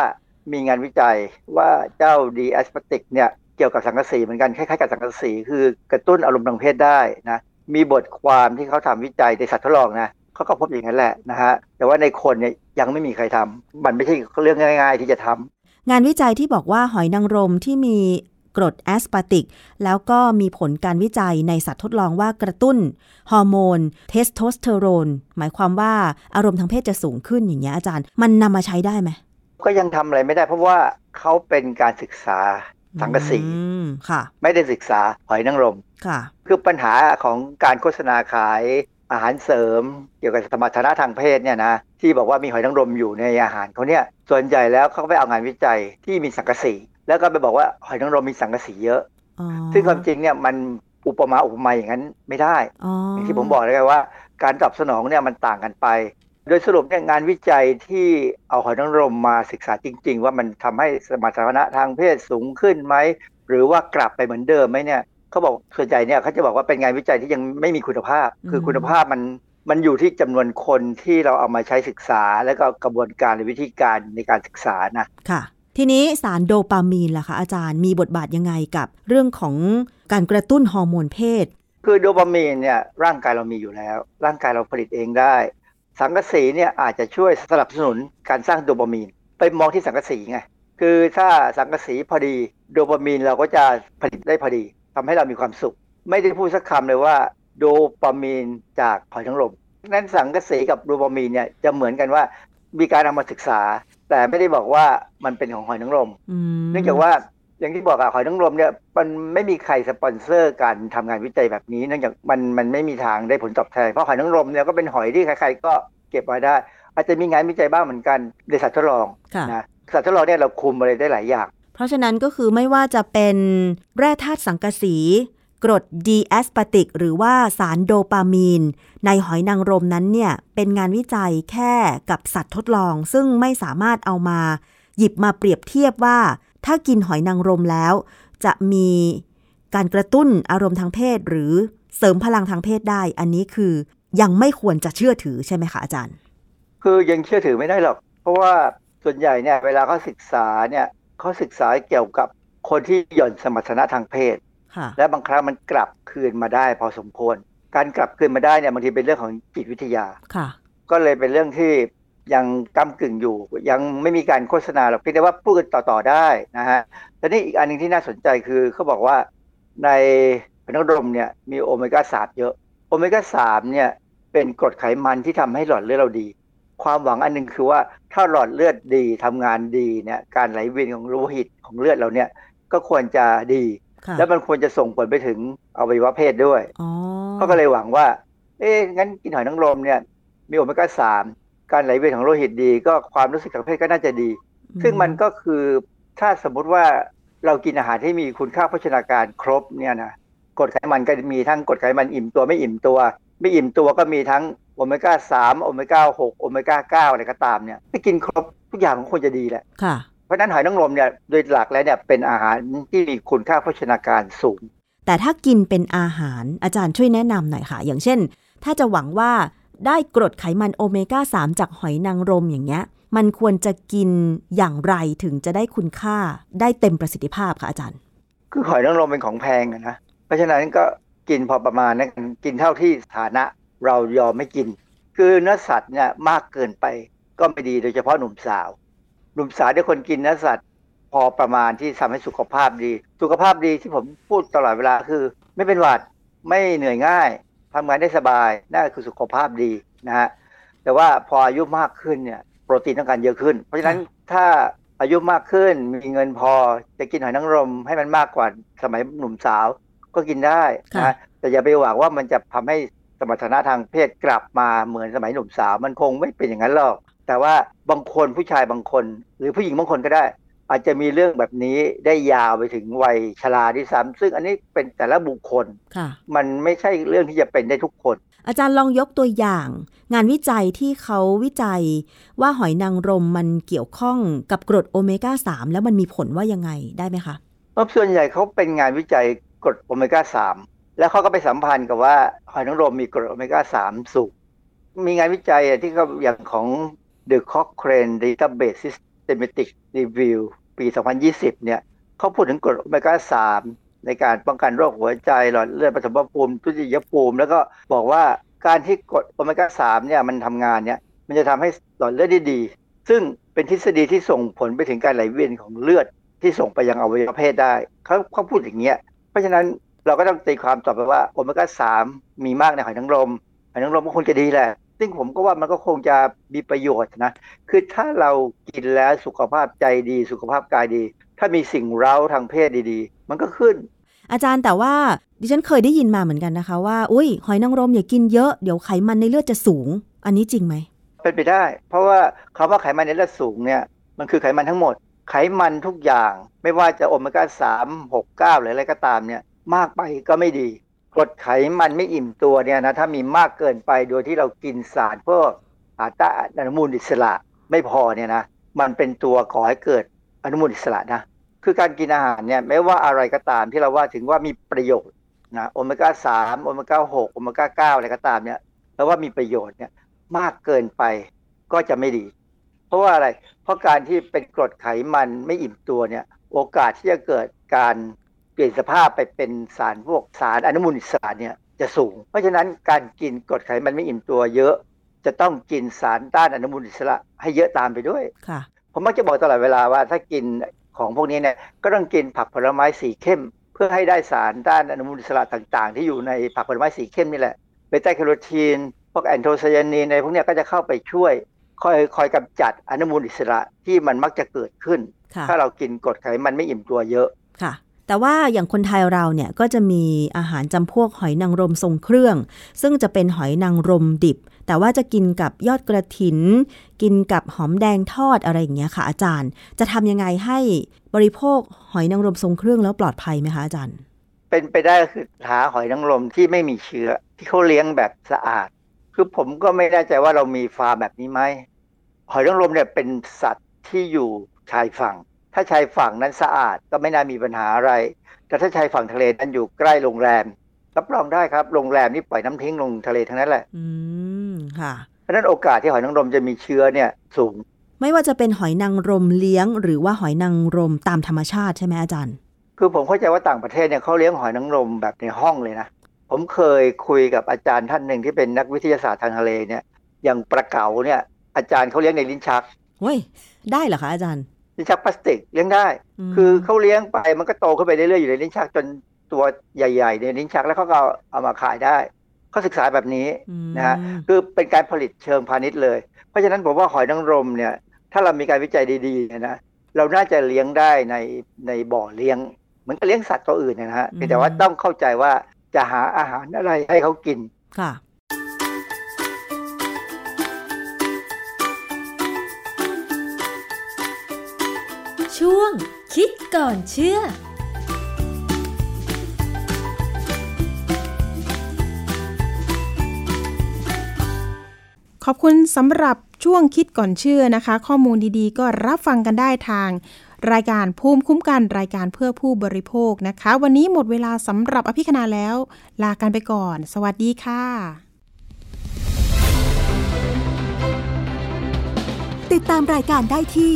S6: มีงานวิจัยว่าเจ้า D aspartic เนี่ยเกี่ยวกับสังกะสีเหมือนกันคล้ายๆกับสังกะสีคือกระตุ้นอารมณ์ทางเพศได้นะ มีบทความที่เขาทำวิจัยในสัตว์ทดลองนะเขาก็พบอย่างนั้นแหละนะฮะแต่ว่าในคนเนี่ยยังไม่มีใครทำมันไม่ใช่เรื่องง่าย ๆ ที่จะทำ
S5: งานวิจัยที่บอกว่าหอยนางรมที่มีกรดแอสปาติก แล้วก็มีผลการวิจัยในสัตว์ทดลองว่ากระตุ้น ฮอร์โมน เทสโทสเตอโรน หมายความว่าอารมณ์ทางเพศจะสูงขึ้นอย่างเงี้ยอาจารย์ มันนำมาใช้ได้ไหม
S6: ก็ยังทำอะไรไม่ได้เพราะว่าเขาเป็นการศึกษา สังกะสี
S5: อืมค่ะ
S6: ไม่ได้ศึกษาหอยนางรม
S5: ค่ะ
S6: คือปัญหาของการโฆษณาขายอาหารเสริม เกี่ยวกับสมรรถนะทางเพศเนี่ยนะที่บอกว่ามีหอยนางรมอยู่ในอาหารเขาเนี่ยส่วนใหญ่แล้วเขาก็ไปเอางานวิจัยที่มีสังกะสีแล้วก็ไปบอกว่าหอยนางรมมีสังกะสีเยอะ
S5: อ๋อ
S6: ซึ่งความจริงเนี่ยมันอุปมาอุปไมยอย่างนั้นไม่ได้
S5: อ๋อ
S6: อ
S5: อย่าง
S6: ที่ผมบอกเลยว่า การตอบสนองเนี่ยมันต่างกันไป โดยสรุปเนี่ยงานวิจัยที่เอาหอยนางรมมาศึกษาจริง ๆ ว่ามันทำให้สมรรถนะทางเพศสูงขึ้นไหม หรือว่ากลับไปเหมือนเดิมไหมเนี่ยเขาบอกส่วนใหญ่เนี่ยเขาจะบอกว่าเป็นงานวิจัยที่ยังไม่มีคุณภาพ คือคุณภาพมันมันอยู่ที่จำนวนคนที่เราเอามาใช้ศึกษา แล้วก็กระบวนการหรือวิธีการในการศึกษานะ
S5: ค่ะ ทีนี้สารโดปามีนล่ะคะอาจารย์มีบทบาทยังไงกับเรื่องของการกระตุ้นฮอร์โมนเพศ
S6: คือโดปามีนเนี่ยร่างกายเรามีอยู่แล้ว ร่างกายเราผลิตเองได้ สังกะสีเนี่ยอาจจะช่วยสนับสนุนการสร้างโดปามีน ไปมองที่สังกะสีไงคือถ้าสังกะสีพอดีโดปามีนเราก็จะผลิตได้พอดีทำให้เรามีความสุข ไม่ได้พูดสักคำเลยว่า โดปามีนจากหอยนางรมนั้นสังกะสีกับโดปามีนเนี่ยจะเหมือนกันว่ามีการเอามาศึกษา แต่ไม่ได้บอกว่ามันเป็นของหอยนางรม
S5: อืม
S6: เนื่องจากว่า อย่างที่บอกอะหอยนางรมเนี่ยมันไม่มีใครสปอนเซอร์การทำงานวิจัยแบบนี้เนื่องจากมันมันไม่มีทางได้ผลตอบแทนเพราะหอยนางรมเนี่ยก็เป็นหอยที่ใครๆก็เก็บไว้ได้ อาจจะมีงานวิจัยบ้างเหมือนกันในสัตว์ทดลอง
S5: ค่ะ
S6: นะสัตว์ทดลองเนี่ยเราคุมอะไรได้หลายอย่าง
S5: เพราะฉะนั้นก็คือไม่ว่าจะเป็นแร่ธาตุสังกะสีกรด D-aspartic หรือว่าสารโดปามีน ในหอยนางรมนั้นเนี่ยเป็นงานวิจัยแค่กับสัตว์ทดลอง ซึ่งไม่สามารถเอามา หยิบมาเปรียบเทียบว่า ถ้ากินหอยนางรมแล้ว จะมีการกระตุ้นอารมณ์ทางเพศ หรือเสริมพลังทางเพศได้ อันนี้คือยังไม่ควรจะเชื่อถือใช่ไหมคะอาจารย์
S6: คือยังเชื่อถือไม่ได้หรอก เพราะว่าส่วนใหญ่เนี่ยเวลาเขาศึกษาเนี่ยเขาศึกษาเกี่ยวกับคนที่หย่อนสมรรถนะทางเพศ
S5: ค่ะ
S6: และบางครั้งมันกลับคืนมาได้พอสมควร การกลับคืนมาได้เนี่ยบางทีเป็นเรื่องของจิตวิทยา
S5: ค่ะ
S6: ก็เลยเป็นเรื่องที่ ยังก้ากึ่งอยู่ ยังไม่มีการโฆษณาหรอกเพียงแต่ว่าพูดกันต่อๆได้นะฮะแต่นี่อีกอันหนึ่งที่น่าสนใจคือเขาบอกว่าในพนกรมเนี่ยมีโอเมก้าสามเยอะ โอเมก้าสามเนี่ยเป็นกรดไขมันที่ทำให้หลอดเลือดเราดี ความหวังอันหนึงคือว่าถ้าหลอดเลือดดีทำงานดีเนี่ยการไหลเวียนของโลหิตของเลือดเราเนี่ยก็ควรจะดี
S5: ค่ะ
S6: แล้วมันควรจะส่งผลไปถึงอวัยวะเพศด้วย
S5: อ๋อ
S6: เขาก็เลยหวังว่า เอ๊ะงั้นกินหอยนางรมเนี่ยมีโอเมก้าสาม การไหลเวียนของโลหิตดี ก็ความรู้สึกทางเพศก็น่าจะดี ซึ่งมันก็คือถ้าสมมุติว่าเรากินอาหารที่มีคุณค่าโภชนาการครบเนี่ยนะกรดไขมันก็มีทั้งกรดไขมันอิ่มตัวไม่อิ่มตัว ไม่อิ่มตัวก็มีทั้งโอเมก้าสามโอเมก้าหกโอเมก้าเก้าอะไรก็ตามเนี่ยถ้ากินครบทุกอย่างมันควรจะดีแหละ
S5: ค่ะ
S6: เพราะฉะนั้นหอยนางรมเนี่ยโดยหลักแล้วเนี่ยเป็นอาหารที่มีคุณค่าโภชนาการสูง
S5: แต่ถ้ากินเป็นอาหารอาจารย์ช่วยแนะนำหน่อยค่ะ อย่างเช่น ถ้าจะหวังว่า ได้กรดไขมันโอเมก้า 3 จากหอยนางรมอย่างเงี้ย มันควรจะกินอย่างไรถึงจะได้คุณค่าได้เต็มประสิทธิภาพค่ะอาจารย์
S6: คือหอยนางรมเป็นของแพงนะเพราะฉะนั้นก็กินพอประมาณนะกินเท่าที่ฐานะเรายอมไม่กิน คือเนื้อสัตว์เนี่ยมากเกินไปก็ไม่ดีโดยเฉพาะหนุ่มสาว หนุ่มสาวที่คนกินเนื้อสัตว์พอประมาณที่ทำให้สุขภาพดี สุขภาพดีที่ผมพูดตลอดเวลาคือ ไม่เป็นหวัดไม่เหนื่อยง่าย ทำงานได้สบายนั่นคือสุขภาพดีนะฮะแต่ว่าพออายุมากขึ้นเนี่ยโปรตีนต้องการเยอะขึ้น เพราะฉะนั้นถ้าอายุมากขึ้นมีเงินพอจะกินหอยนางรมให้มันมากกว่าสมัยหนุ่มสาวก็กินได้
S5: ค่ะ
S6: นะแต่อย่าไปหวังว่ามันจะทำให้สมรรถนะทางเพศกลับมาเหมือนสมัยหนุ่มสาว มันคงไม่เป็นอย่างนั้นหรอก แต่ว่าบางคนผู้ชายบางคน หรือผู้หญิงบางคนก็ได้ อาจจะมีเรื่องแบบนี้ได้ยาวไปถึงวัยชราด้วยซ้ำซึ่งอันนี้เป็นแต่ละบุคคล
S5: ค่ะ
S6: มันไม่ใช่เรื่องที่จะเป็นได้ทุกคน
S5: อาจารย์ลองยกตัวอย่าง งานวิจัยที่เขาวิจัย ว่าหอยนางรมมันเกี่ยวข้องกับกรดโอเมก้า 3 แล้วมันมีผลว่ายังไงได้ไหมคะ
S6: เพราะส่วนใหญ่เขาเป็นงานวิจัยกรดโอเมก้าสามแล้วเขาก็ไปสัมพันธ์กับว่าหอยนางรมมีกรดโอเมก้าสามสูงมีงานวิจัยที่เขาอย่างของ The Cochrane Database Systematic Review ปี 2020 เนี่ยเขาพูดถึงกรดโอเมก้าสามในการป้องกันโรคหัวใจหลอดเลือดปฐมภูมิ ทุติยภูมิ แล้วก็บอกว่าการที่กรดโอเมก้าสามเนี่ยมันทำงานเนี่ยมันจะทำให้หลอดเลือดได้ดี ซึ่งเป็นทฤษฎีที่ส่งผลไปถึงการไหลเวียนของเลือดที่ส่งไปยังอวัยวะเพศได้เขาเขาพูดอย่างเงี้ยเพราะฉะนั้นเราก็ต้องตีความต่อไปว่าโอเมก้าสามมีมากในหอยนางรมหอยนางรมก็คงจะดีแหละ ซึ่งผมก็ว่ามันก็คงจะมีประโยชน์นะ คือถ้าเรากินแล้วสุขภาพใจดี สุขภาพกายดี ถ้ามีสิ่งเร้าทางเพศดีๆ มันก็ขึ้น
S5: อาจารย์แต่ว่าดิฉันเคยได้ยินมาเหมือนกันนะคะว่าอุ้ยหอยนางรมอย่ากินเยอะเดี๋ยวไขมันในเลือดจะสูง อันนี้จริงไหม
S6: เป็นไปได้ เพราะว่าคำว่าไขมันในเลือดสูงเนี่ยมันคือไขมันทั้งหมด ไขมันทุกอย่าง ไม่ว่าจะโอเมก้าสามหกเก้าหรืออะไรก็ตามเนี่ย มากไปก็ไม่ดี กรดไขมันไม่อิ่มตัวเนี่ยนะถ้ามีมากเกินไปโดยที่เรากินสารพวกอาตาอนุมูลอิสระไม่พอเนี่ยนะมันเป็นตัวก่อให้เกิดอนุมูลอิสระนะคือการกินอาหารเนี่ยไม่ว่าอะไรก็ตามที่เราว่าถึงว่ามีประโยชน์นะโอเมก้าสามโอเมก้าหกโอเมก้าเก้าอะไรก็ตามเนี่ยแล้วว่ามีประโยชน์เนี่ยมากเกินไปก็จะไม่ดี เพราะว่าอะไรเพราะการที่เป็นกรดไขมันไม่อิ่มตัวเนี่ยโอกาสที่จะเกิดการ เปลี่ยนสภาพไปเป็นสารพวกสารอนุมูลอิสระเนี่ยจะสูง เพราะฉะนั้นการกินกรดไขมันไม่อิ่มตัวเยอะ จะต้องกินสารต้านอนุมูลอิสระให้เยอะตามไปด้วย
S5: ค่ะ
S6: ผมมักจะบอกตลอดเวลาว่าถ้ากินของพวกนี้เนี่ยก็ต้องกินผักผลไม้สีเข้ม เพื่อให้ได้สารต้านอนุมูลอิสระต่าง ๆ ที่อยู่ในผักผลไม้สีเข้มนี่แหละเบต้าแคโรทีนพวกแอนโทไซยานีนในพวกเนี้ยก็จะเข้าไปช่วยคอยคอยกำจัดอนุมูลอิสระที่มันมักจะเกิดขึ้น
S5: ค่ะ
S6: ถ้าเรากินกรดไขมันไม่อิ่มตัวเยอะ
S5: ค่ะ แต่ว่าอย่างคนไทยเราเนี่ยก็จะมีอาหารจำพวกหอยนางรมทรงเครื่อง ซึ่งจะเป็นหอยนางรมดิบ แต่ว่าจะกินกับยอดกระถิน กินกับหอมแดงทอดอะไรอย่างเงี้ยค่ะ อาจารย์ จะทำยังไงให้บริโภคหอยนางรมทรงเครื่องแล้วปลอดภัยไหมคะอาจารย์
S6: เป็นไปได้ก็คือหาหอยนางรมที่ไม่มีเชื้อ ที่เขาเลี้ยงแบบสะอาด คือผมก็ไม่แน่ใจว่าเรามีฟาร์มแบบนี้ไหมหอยนางรมเนี่ยเป็นสัตว์ที่อยู่ชายฝั่ง ถ้าชายฝั่งนั้นสะอาดก็ไม่น่ามีปัญหาอะไร แต่ถ้าชายฝั่งทะเลนั้นอยู่ใกล้โรงแรมรับรองได้ครับโรงแรมนี่ปล่อยน้ำทิ้งลงทะเลทั้งนั้นแหละ
S5: อืมค่ะ
S6: เพราะฉะนั้นโอกาสที่หอยนางรมจะมีเชื้อเนี่ยสูง
S5: ไม่ว่าจะเป็นหอยนางรมเลี้ยง หรือว่าหอยนางรมตามธรรมชาติใช่ไหมอาจารย์
S6: คือผมเข้าใจว่าต่างประเทศเนี่ยเขาเลี้ยงหอยนางรมแบบในห้องเลยนะผมเคยคุยกับอาจารย์ท่านหนึ่งที่เป็นนักวิทยาศาสตร์ทางทะเลเนี่ย อย่างปลาเก๋าเนี่ย อาจารย์เขาเลี้ยงในลิ้นชัก
S5: เฮ้ยได้เหรอคะอาจารย์
S6: ลิ้นชักพลาสติกเลี้ยงได้
S5: ม
S6: คือเขาเลี้ยงไปมันก็โตขึ้นไปเรื่อยๆอยู่ในลิ้นชักจนตัวใหญ่ๆในลิ้นชักแล้วเขาก็เอาเอามาขายได้เขาศึกษาแบบนี้
S5: ม
S6: นะฮะคือเป็นการผลิตเชิงพาณิชย์เลย เพราะฉะนั้นผมว่าหอยนางรมเนี่ย ถ้าเรามีการวิจัยดีๆเนยนะเราน่าจะเลี้ยงได้ในในบ่อเลี้ยงเหมือนกับเลี้ยงสัตว์ตัวอื่นเนยนะฮะเพียงแต่ว่าต้องเข้าใจว่าจะหาอาหารอะไรให้เขากิน
S7: ช่วง คิดก่อนเชื่อ
S2: ขอบคุณสำหรับช่วงคิดก่อนเชื่อนะคะ ข้อมูลดีๆ ก็รับฟังกันได้ทาง รายการภูมิคุ้มกันรายการเพื่อผู้บริโภคนะคะ วันนี้หมดเวลาสำหรับอภิคณาแล้ว ลากันไปก่อน สวัสดีค่ะ
S5: ติดตามรายการได้ที่